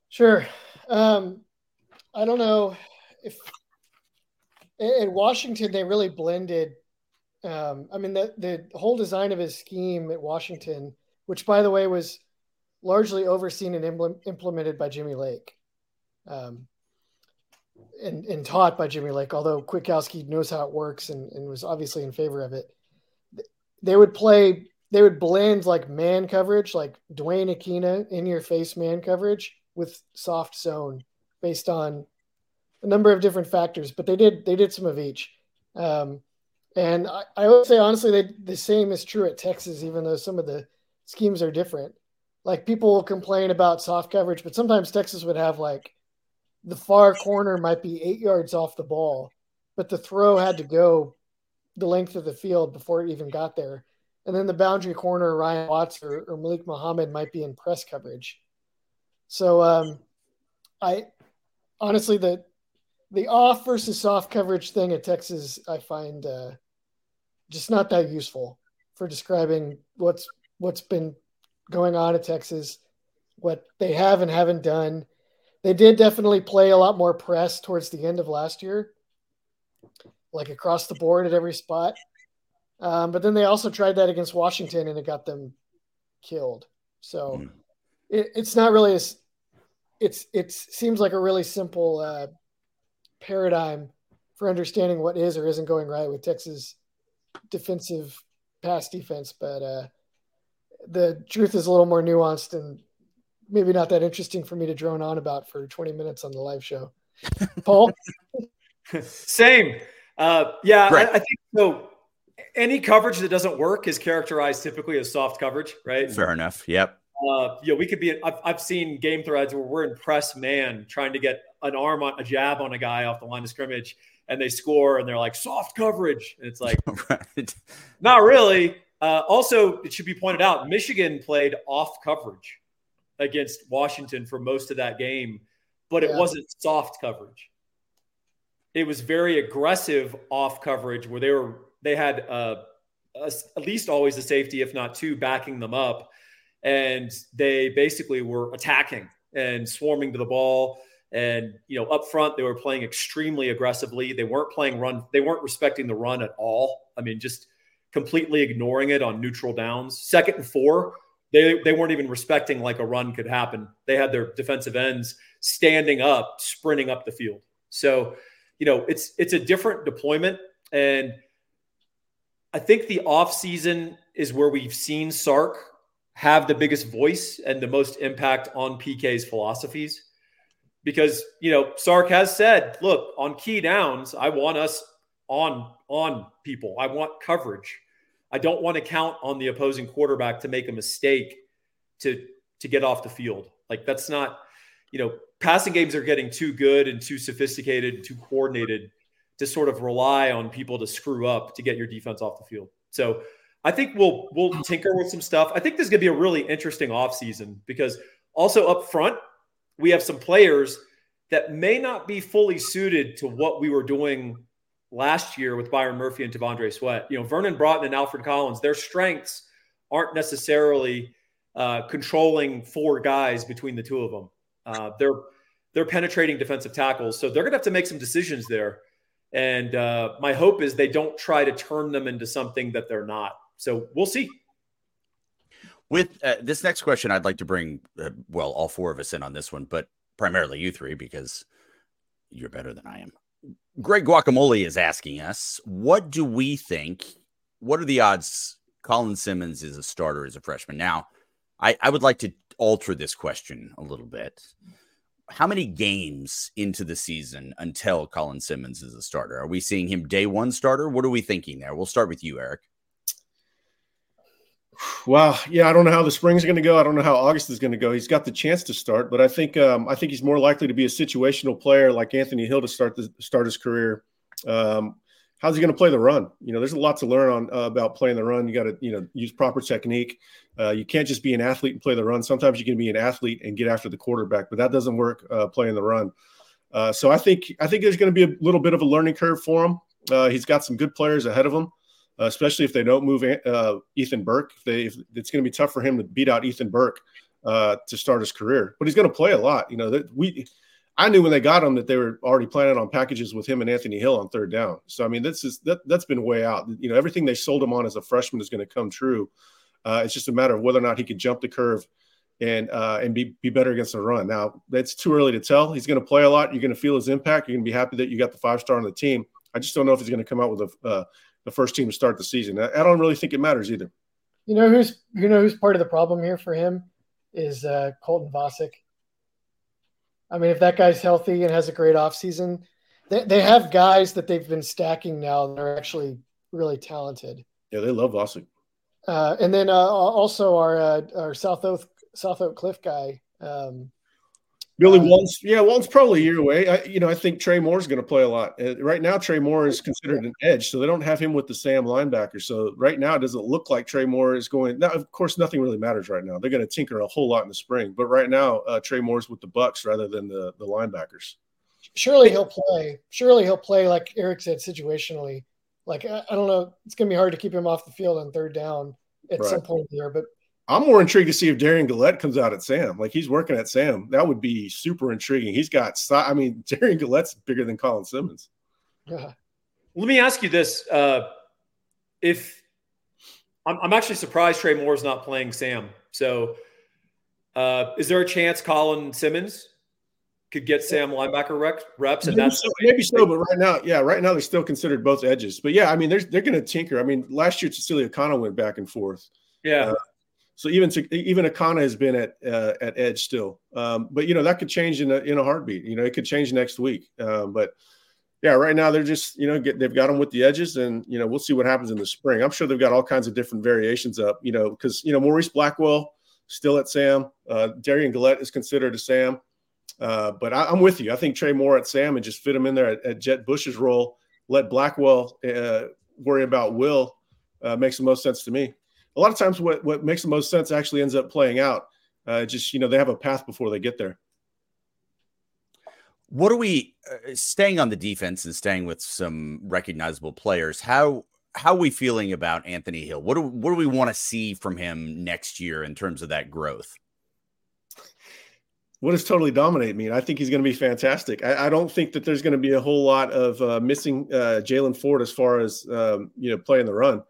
Sure. Um, I don't know if in Washington they really blended. Um, I mean, the the whole design of his scheme at Washington, which by the way was largely overseen and implemented by Jimmy Lake, um, and and taught by Jimmy Lake. Although Kwiatkowski knows how it works and, and was obviously in favor of it, they would play. They would blend like man coverage, like Dwayne Akina in your face man coverage with soft zone based on a number of different factors, but they did they did some of each. Um, and I, I, would say honestly, they, the same is true at Texas, even though some of the schemes are different. Like people will complain about soft coverage, but sometimes Texas would have like the far corner might be eight yards off the ball, but the throw had to go the length of the field before it even got there. And then the boundary corner, Ryan Watts or, or Malik Muhammad might be in press coverage. So um, I honestly the the off versus soft coverage thing at Texas, I find uh, just not that useful for describing what's what's been going on at Texas, what they have and haven't done. They did definitely play a lot more press towards the end of last year, like across the board at every spot. Um, but then they also tried that against Washington and it got them killed. So mm. it, it's not really as it's it seems like a really simple uh, paradigm for understanding what is or isn't going right with Texas defensive pass defense, but uh, the truth is a little more nuanced and maybe not that interesting for me to drone on about for 20 minutes on the live show. Paul, same. Uh, yeah, I, I think so. Any coverage that doesn't work is characterized typically as soft coverage, right? Fair enough. Yep. Uh, you know, we could be. I've, I've seen game threads where we're in press man trying to get an arm on a jab on a guy off the line of scrimmage, and they score, and they're like soft coverage, and it's like, right. not really. Uh, also, it should be pointed out, Michigan played off coverage against Washington for most of that game, but it yeah. wasn't soft coverage. It was very aggressive off coverage where they were they had uh, a, at least always a safety, if not two, backing them up and they basically were attacking and swarming to the ball. And you know, up front, they were playing extremely aggressively. They weren't playing run. They weren't respecting the run at all. I mean, just completely ignoring it on neutral downs. Second and four, they they weren't even respecting like a run could happen. They had their defensive ends standing up, sprinting up the field. So, you know, it's it's a different deployment, and I think the off season is where we've seen Sark have the biggest voice and the most impact on PK's philosophies. Because, you know, Sark has said, look, on key downs, I want us on on people. I want coverage. I don't want to count on the opposing quarterback to make a mistake to to get off the field. Like that's not, you know, passing games are getting too good and too sophisticated and too coordinated to sort of rely on people to screw up to get your defense off the field. So I think we'll we'll tinker with some stuff. I think this is going to be a really interesting offseason because also up front, we have some players that may not be fully suited to what we were doing last year with Byron Murphy and T'Vondre Sweat. You know, Vernon Broughton and Alfred Collins, their strengths aren't necessarily uh, controlling four guys between the two of them. Uh, they're they're penetrating defensive tackles, so they're going to have to make some decisions there. And uh, my hope is they don't try to turn them into something that they're not. So we'll see. With uh, this next question, I'd like to bring, uh, well, all four of us in on this one, but primarily you three because you're better than I am. Greg Guacamole is asking us, what do we think? What are the odds Colin Simmons is a starter as a freshman? Now, I, I would like to alter this question a little bit. How many games into the season until Colin Simmons is a starter? Are we seeing him day one starter? What are we thinking there? We'll start with you, Eric. Well, yeah, I don't know how the spring's going to go. I don't know how August is going to go. He's got the chance to start, but I think um, I think he's more likely to be a situational player like Anthony Hill to start the start his career. Um, how's he going to play the run? You know, there's a lot to learn on uh, about playing the run. You got to you know use proper technique. Uh, you can't just be an athlete and play the run. Sometimes you can be an athlete and get after the quarterback, but that doesn't work uh, playing the run. Uh, so I think I think there's going to be a little bit of a learning curve for him. Uh, he's got some good players ahead of him uh, especially if they don't move uh, Ethan Burke. If they, if it's going to be tough for him to beat out Ethan Burke to start his career, but he's going to play a lot. You know that we. I knew when they got him that they were already planning on packages with him and Anthony Hill on third down. So I mean, this is that that's been way out. You know, everything they sold him on as a freshman is going to come true. Uh, it's just a matter of whether or not he can jump the curve and uh, and be be better against the run. Now it's too early to tell. He's going to play a lot. You're going to feel his impact. You're going to be happy that you got the five star on the team. I just don't know if he's going to come out with a uh, the first team to start the season. I, I, don't really think it matters either. You know who's you know who's part of the problem here for him is uh, Colton Vasek. I mean, if that guy's healthy and has a great offseason, they, they have guys that they've been stacking now that are actually really talented. Yeah, they love Vasek. Uh, and then uh, also our uh, our South Oak South Oak Cliff guy, um, Billy uh, Walton's, yeah, Walton's probably a year away. I, you know, I think Trey Moore is going to play a lot. Uh, right now, Trey Moore is considered an edge, so they don't have him with the Sam linebacker. So right now, it doesn't look like Trey Moore is going. Now, of course, nothing really matters right now. They're going to tinker a whole lot in the spring, but right now, uh, Trey Moore's with the Bucks rather than the the linebackers. Surely he'll play. Surely he'll play like Eric said, situationally. Like I, I don't know, it's going to be hard to keep him off the field on third down at right. some point here. but I'm more intrigued to see if Derion Gullette comes out at Sam. Like he's working at Sam. That would be super intriguing. He's got, I mean, Derion Gullette's bigger than Colin Simmons. Yeah. Let me ask you this: uh, If I'm, I'm, actually surprised Trey Moore's not playing Sam, so uh, is there a chance Colin Simmons could get Sam linebacker reps? And maybe that's so, maybe so, but right now, yeah, right now they're still considered both edges. But yeah, I mean, they're they're going to tinker. I mean, last year Cecilia Connor went back and forth. Yeah. Uh, so even to, even Akana has been at uh, at edge still, um, but you know that could change in a in a heartbeat. You know it could change next week. Um, but yeah, right now they're just you know get, they've got them with the edges, and you know we'll see what happens in the spring. I'm sure they've got all kinds of different variations up. You know because you know Morice Blackwell still at Sam, uh, Derion Gullette is considered a Sam, uh, but I, am with you. I think Trey Moore at Sam and just fit him in there at, at Jett Bush's role. Let Blackwell uh, worry about Will uh, makes the most sense to me a lot of times what, what makes the most sense actually ends up playing out. Uh, just, you know, they have a path before they get there. What are we uh, staying on the defense and staying with some recognizable players? How how are we feeling about Anthony Hill? What do what do we want to see from him next year in terms of that growth? What does totally dominate mean? I think he's going to be fantastic. I, I, don't think that there's going to be a whole lot of uh, missing uh, Jaylan Ford as far as um, you know playing the run.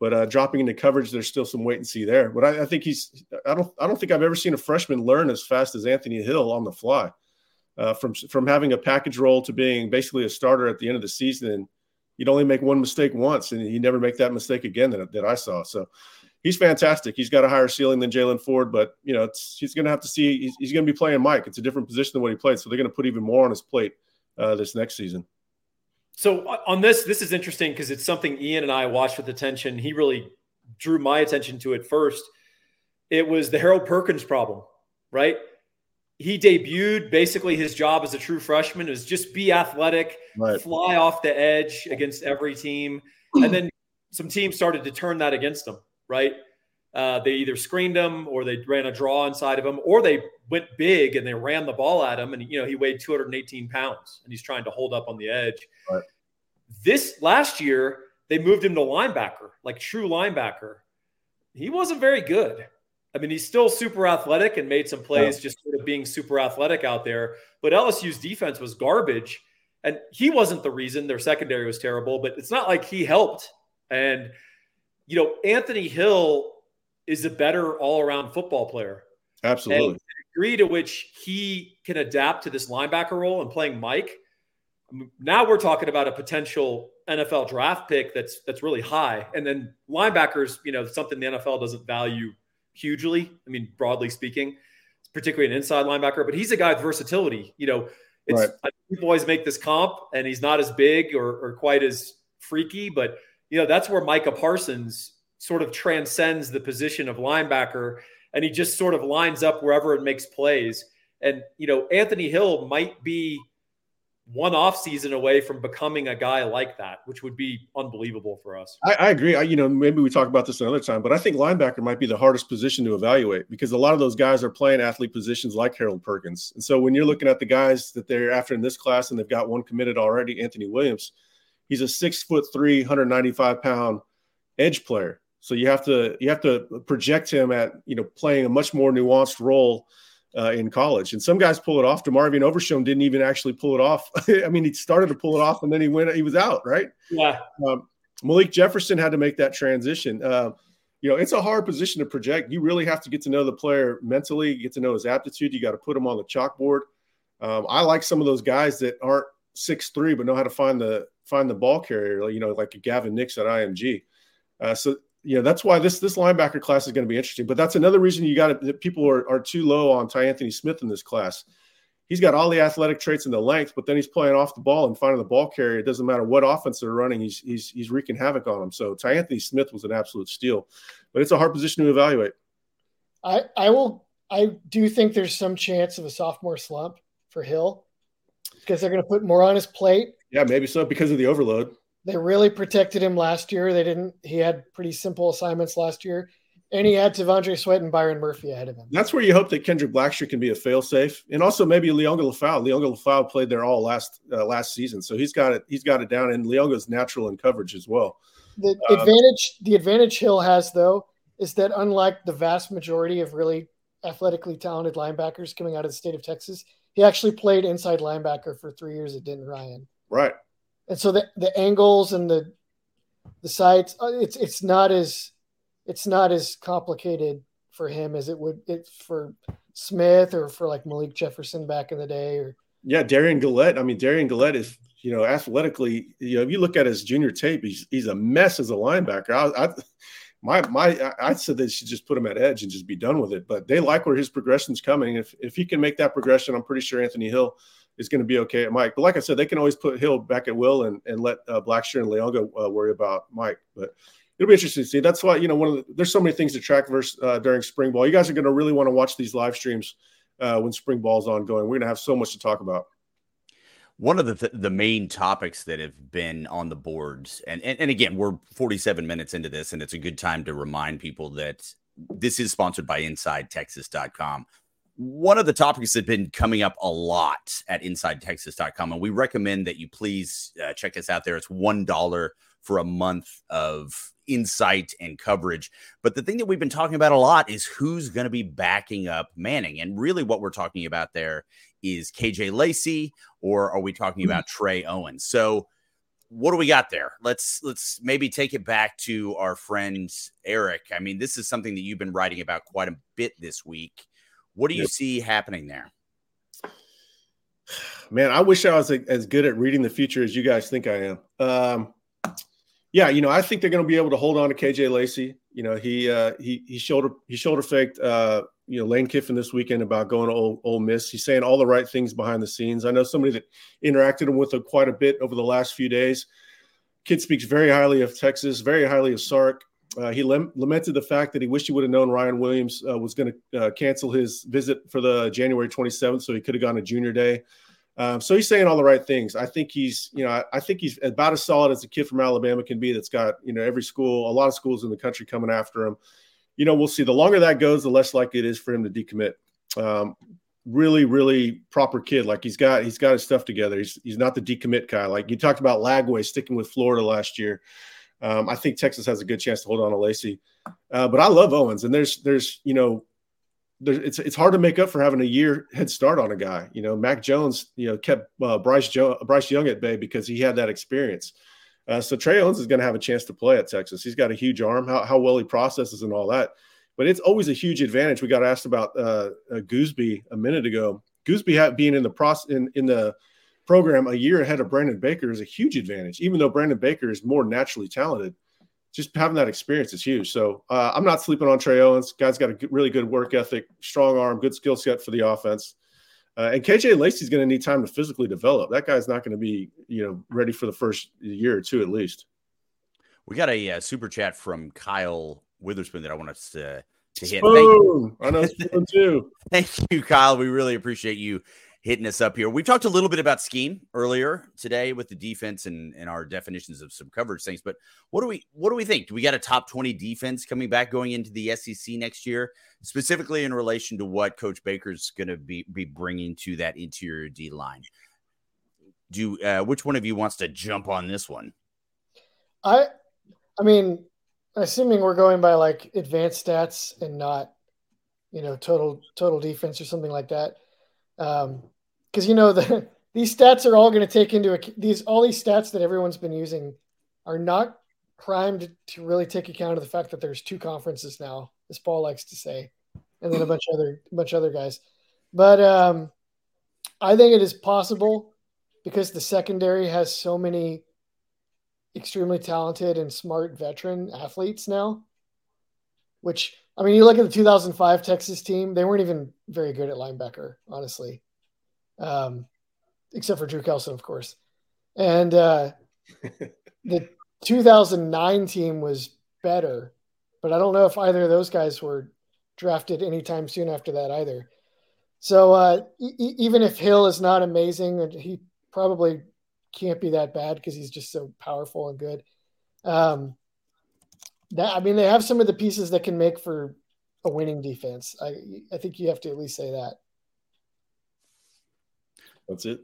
But uh, dropping into coverage, there's still some wait and see there. But I, I, think he's. I don't. I don't think I've ever seen a freshman learn as fast as Anthony Hill on the fly. Uh, from from having a package role to being basically a starter at the end of the season, and you'd only make one mistake once, and you never make that mistake again that, that I saw. So he's fantastic. He's got a higher ceiling than Jaylan Ford, but you know he's going to have to see. He's, he's going to be playing Mike. It's a different position than what he played, so they're going to put even more on his plate uh, this next season. So on this, this is interesting because it's something Ian and I watched with attention. He really drew my attention to it first. It was the Harold Perkins problem, right? He debuted basically his job as a true freshman is just be athletic, right. fly off the edge against every team. And then some teams started to turn that against him, right? Uh, they either screened him or they ran a draw inside of him or they went big and they ran the ball at him. And, you know, he weighed 218 pounds and he's trying to hold up on the edge. Right. This last year, they moved him to linebacker, like true linebacker. He wasn't very good. I mean, he's still super athletic and made some plays yeah. just sort of being super athletic out there. But LSU's defense was garbage. And he wasn't the reason their secondary was terrible, but it's not like he helped. And, you know, Anthony Hill is a better all around football player. Absolutely. And the degree to which he can adapt to this linebacker role and playing Mike. Now we're talking about a potential NFL draft pick that's that's really high, and then linebackers, you know, something the NFL doesn't value hugely. I mean, broadly speaking, particularly an inside linebacker, but he's a guy with versatility. You know, it's right. people always make this comp, and he's not as big or, or quite as freaky, but you know that's where Micah Parsons sort of transcends the position of linebacker and he just sort of lines up wherever it makes plays. And, you know, Anthony Hill might be one off season away from becoming a guy like that, which would be unbelievable for us. I, I, agree. I, you know, maybe we talk about this another time, but I think linebacker might be the hardest position to evaluate because a lot of those guys are playing athlete positions like Harold Perkins. And so when you're looking at the guys that they're after in this class and they've got one committed already, Anthony Williams, he's a six foot three, 195 pound edge player. So you have to you have to project him at you know playing a much more nuanced role uh, in college. And some guys pull it off. DeMarvion Overshown didn't even actually pull it off. I mean, he started to pull it off and then he went, he was out, right? Yeah. Um, Malik Jefferson had to make that transition. Uh, you know, it's a hard position to project. You really have to get to know the player mentally, get to know his aptitude. You got to put him on the chalkboard. Um, I like some of those guys that aren't six three but know how to find the find the ball carrier. You know, like Gavin Nix at IMG. Uh, so you know that's why this this linebacker class is going to be interesting. But that's another reason you got to people are, are too low on Ty Anthony Smith in this class. He's got all the athletic traits and the length, but then he's playing off the ball and finding the ball carrier. It doesn't matter what offense they're running; he's he's he's wreaking havoc on them. So Ty Anthony Smith was an absolute steal, but it's a hard position to evaluate. I I will I do think there's some chance of a sophomore slump for Hill because they're going to put more on his plate. Yeah, maybe so because of the overload. They really protected him last year. They didn't. He had pretty simple assignments last year, and he had T'Vondre Sweat and Byron Murphy ahead of him. That's where you hope that Kendrick Blackshear can be a failsafe, and also maybe Liona Lefau. Liona Lefau played there all last uh, last season, so he's got it. He's got it down, and Liona's natural in coverage as well. The um, advantage, the advantage Hill has though, is that unlike the vast majority of really athletically talented linebackers coming out of the state of Texas, he actually played inside linebacker for three years at Denton Ryan. Right. And so the the angles and the the sights uh, it's it's not as it's not as complicated for him as it would it for Smith or for like Malik Jefferson back in the day or yeah Derion Gullette I mean Derion Gullette is you know athletically you know if you look at his junior tape he's he's a mess as a linebacker. I, I my my I said they should just put him at edge and just be done with it but they like where his progression's coming. If if he can make that progression I'm pretty sure Anthony Hill is going to be okay at Mike. But like I said, they can always put Hill back at will and, and let uh, Blackshear and Liona uh, worry about Mike. But it'll be interesting to see. That's why you know one of the, there's so many things to track versus uh, during spring ball. You guys are going to really want to watch these live streams uh, when spring ball's ongoing. We're going to have so much to talk about. One of the th- the main topics that have been on the boards, and, and and again, we're 47 minutes into this, and it's a good time to remind people that this is sponsored by InsideTexas.com one of the topics that have been coming up a lot at insidetexas.com and we recommend that you please uh, check us out there. It's one dollar for a month of insight and coverage. But the thing that we've been talking about a lot is who's going to be backing up manning and really what we're talking about there is kj lacey or are we talking mm-hmm. about trey owens? So what do we got there? Let's let's maybe take it back to our friend eric. I mean this is something that you've been writing about quite a bit this week what do you yep. see happening there? Man, I wish I was as good at reading the future as you guys think I am. Um, yeah, you know, I think they're going to be able to hold on to KJ Lacey. You know, he uh, he he shoulder he shoulder faked uh, you know Lane Kiffin this weekend about going to Ole, Ole Miss. He's saying all the right things behind the scenes. I know somebody that interacted with him quite a bit over the last few days. Kid speaks very highly of Texas, very highly of Sark. Uh, he lem- lamented the fact that he wished he would have known Ryan Williams uh, was going to uh, cancel his visit for the January 27th, so he could have gone to Junior Day. Um, so he's saying all the right things. I think he's, you know, I, I, think he's about as solid as a kid from Alabama can be. That's got, you know, every school, a lot of schools in the country coming after him. You know, we'll see. The longer that goes, the less likely it is for him to decommit. Um, really, really proper kid. Like he's got, he's got his stuff together. He's, he's not the decommit guy. Like you talked about Lagway sticking with Florida last year. Um, I think Texas has a good chance to hold on to Lacey, uh, but I love Owens, and there's there's you know there's, it's it's hard to make up for having a year head start on a guy. You know, Mac Jones, you know, kept uh, Bryce jo- Bryce Young at bay because he had that experience. Uh, so Trey Owens is going to have a chance to play at Texas. He's got a huge arm, how, how well he processes and all that. But it's always a huge advantage. We got asked about uh, uh Goosby a minute ago. Goosby being in the process in, in the program a year ahead of Brandon Baker is a huge advantage, even though Brandon Baker is more naturally talented. Just having that experience is huge. So uh, I'm not sleeping on Trey Owens. Guy's got a really good work ethic, strong arm, good skill set for the offense. Uh, and KJ Lacey's going to need time to physically develop. That guy's not going to be, you know, ready for the first year or two at least. We got a uh, super chat from Kyle Witherspoon that I want us to, to hit. Spoon. I know Spoon too. Thank you, Kyle. We really appreciate you hitting us up here. We've talked a little bit about scheme earlier today with the defense and, and our definitions of some coverage things. But what do we what do we think? Do we got a top 20 defense coming back going into the SEC next year, specifically in relation to what Coach Baker's going to be be bringing to that interior D line? Do uh, which one of you wants to jump on this one? I I mean, assuming we're going by like advanced stats and not, you know, total total defense or something like that. Um, because you know the these stats are all going to take into these all these stats that everyone's been using are not primed to really take account of the fact that there's two conferences now, as Paul likes to say, and then a bunch of other bunch of other guys. But um, I think it is possible because the secondary has so many extremely talented and smart veteran athletes now. Which I mean, you look at the 2005 Texas team; they weren't even very good at linebacker, honestly, um, except for Drew Kelson, of course. And uh, the 2009 team was better, but I don't know if either of those guys were drafted anytime soon after that either. So uh, e- even if Hill is not amazing, he probably can't be that bad because he's just so powerful and good. Um, that I mean, they have some of the pieces that can make for a winning defense. I I think you have to at least say that. That's it.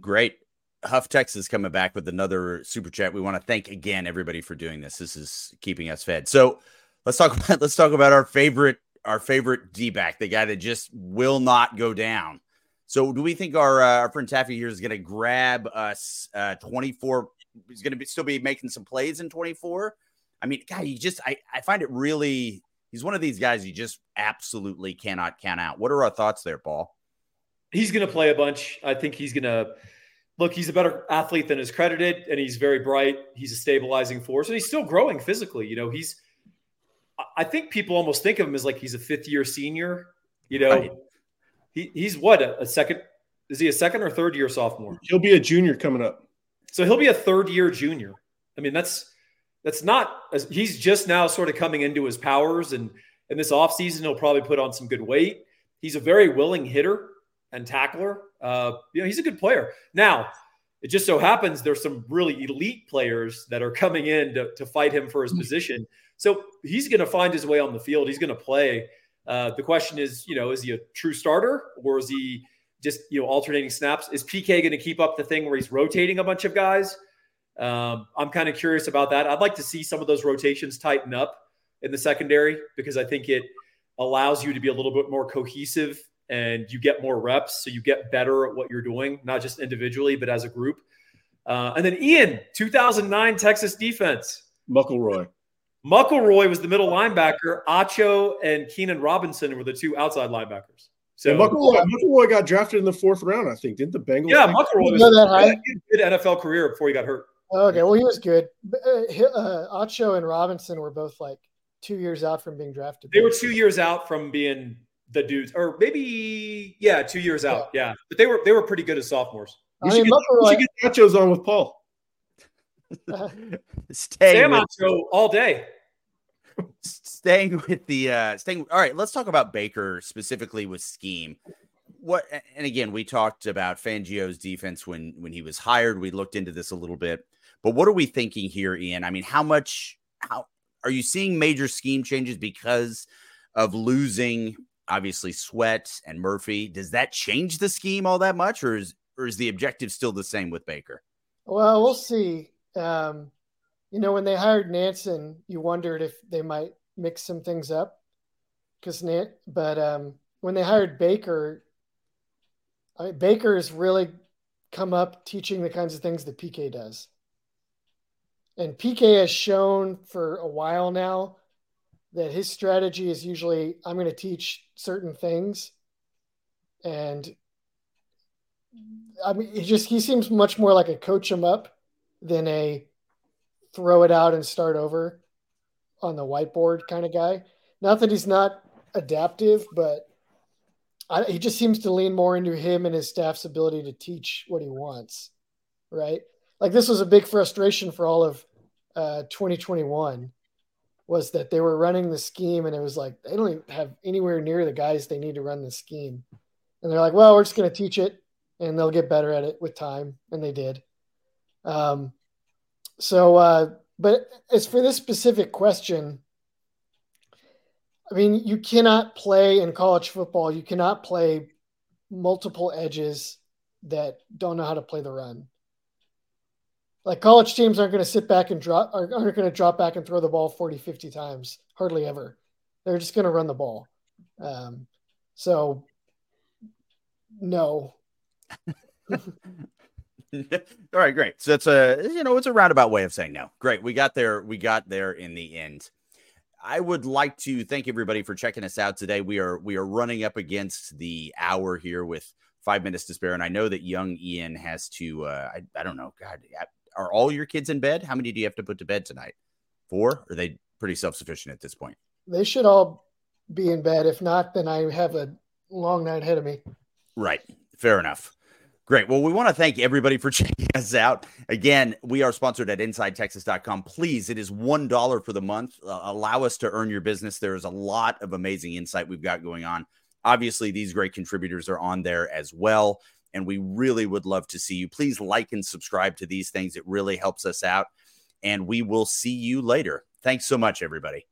Great. Huff Texas coming back with another super chat. We want to thank again everybody for doing this. This is keeping us fed. So let's talk about let's talk about our favorite our favorite D back, the guy that just will not go down. So do we think our uh, our friend Taaffe here is going to grab us uh, 24? He's going to be still be making some plays in 24. I mean, guy, you just I I find it really. He's one of these guys you just absolutely cannot count out. What are our thoughts there, Paul? He's going to play a bunch. I think he's going to look. He's a better athlete than is credited, and he's very bright. He's a stabilizing force, and he's still growing physically. You know, he's. I think people almost think of him as like he's a fifth year senior. You know, right. he, he's what a, a second. Is he a second or third year sophomore? He'll be a junior coming up. So he'll be a third year junior. I mean, that's that's not he's just now sort of coming into his powers and in this offseason he'll probably put on some good weight he's a very willing hitter and tackler. Uh, you know he's a good player. Now it just so happens there's some really elite players that are coming in to, to fight him for his position. So he's going to find his way on the field. He's going to play. Uh, the question is you know is he a true starter or is he just you know alternating snaps? Is pk going to keep up the thing where he's rotating a bunch of guys? Um, I'm kind of curious about that. I'd like to see some of those rotations tighten up in the secondary because I think it allows you to be a little bit more cohesive and you get more reps. So you get better at what you're doing, not just individually, but as a group. Uh, and then Ian, 2009 Texas defense. Muckelroy. Muckelroy was the middle linebacker. Acho and Keenan Robinson were the two outside linebackers. So yeah, Muckelroy, Muckelroy got drafted in the fourth round, I think. Didn't the Bengals? Yeah, Muckelroy was a good NFL career before he got hurt. Okay, well, he was good. Uh, uh, Acho and Robinson were both like two years out from being drafted. They were two years out from being the dudes, or maybe yeah, two years out. Yeah, yeah. but they were they were pretty good as sophomores. We, I should, get, we should get Achos on with Paul. Stay Sam with, Acho all day. Staying with the uh staying. All right, let's talk about Baker specifically with scheme what and again we talked about Fangio's defense when when he was hired we looked into this a little bit but what are we thinking here, Ian? I mean, how much how are you seeing major scheme changes because of losing obviously Sweat and Murphy? Does that change the scheme all that much, or is or is the objective still the same with Baker? Well, we'll see. Um, you know, when they hired Nansen, you wondered if they might mix some things up because but um, when they hired Baker, I mean, Baker has really come up teaching the kinds of things that PK does. And PK has shown for a while now that his strategy is usually I'm going to teach certain things. And I mean, he just he seems much more like a coach him up than a throw it out and start over on the whiteboard kind of guy. Not that he's not adaptive, but I, he just seems to lean more into him and his staff's ability to teach what he wants, right? like this was a big frustration for all of uh, 2021 was that they were running the scheme and it was like they don't have anywhere near the guys they need to run the scheme. And they're like, well, we're just going to teach it and they'll get better at it with time. And they did. Um, so, uh, but as for this specific question, I mean, you cannot play in college football, you cannot play multiple edges that don't know how to play the run. Like college teams aren't going to sit back and drop, aren't going to drop back and throw the ball 40, 50 times, hardly ever. They're just going to run the ball. Um, so, no. All right, great. So that's a you know it's a roundabout way of saying no. Great, we got there. We got there in the end. I would like to thank everybody for checking us out today. We are we are running up against the hour here with five minutes to spare, and I know that young Ian has to. Uh, I I don't know. God, are all your kids in bed? How many do you have to put to bed tonight? Four? Are they pretty self sufficient at this point? They should all be in bed. If not, then I have a long night ahead of me. Right. Fair enough. Great. Well, we want to thank everybody for checking us out. Again, we are sponsored at InsideTexas.com. Please, it is $1 for the month. Uh, allow us to earn your business. There is a lot of amazing insight we've got going on. Obviously, these great contributors are on there as well. And we really would love to see you. Please like and subscribe to these things. It really helps us out. And we will see you later. Thanks so much, everybody.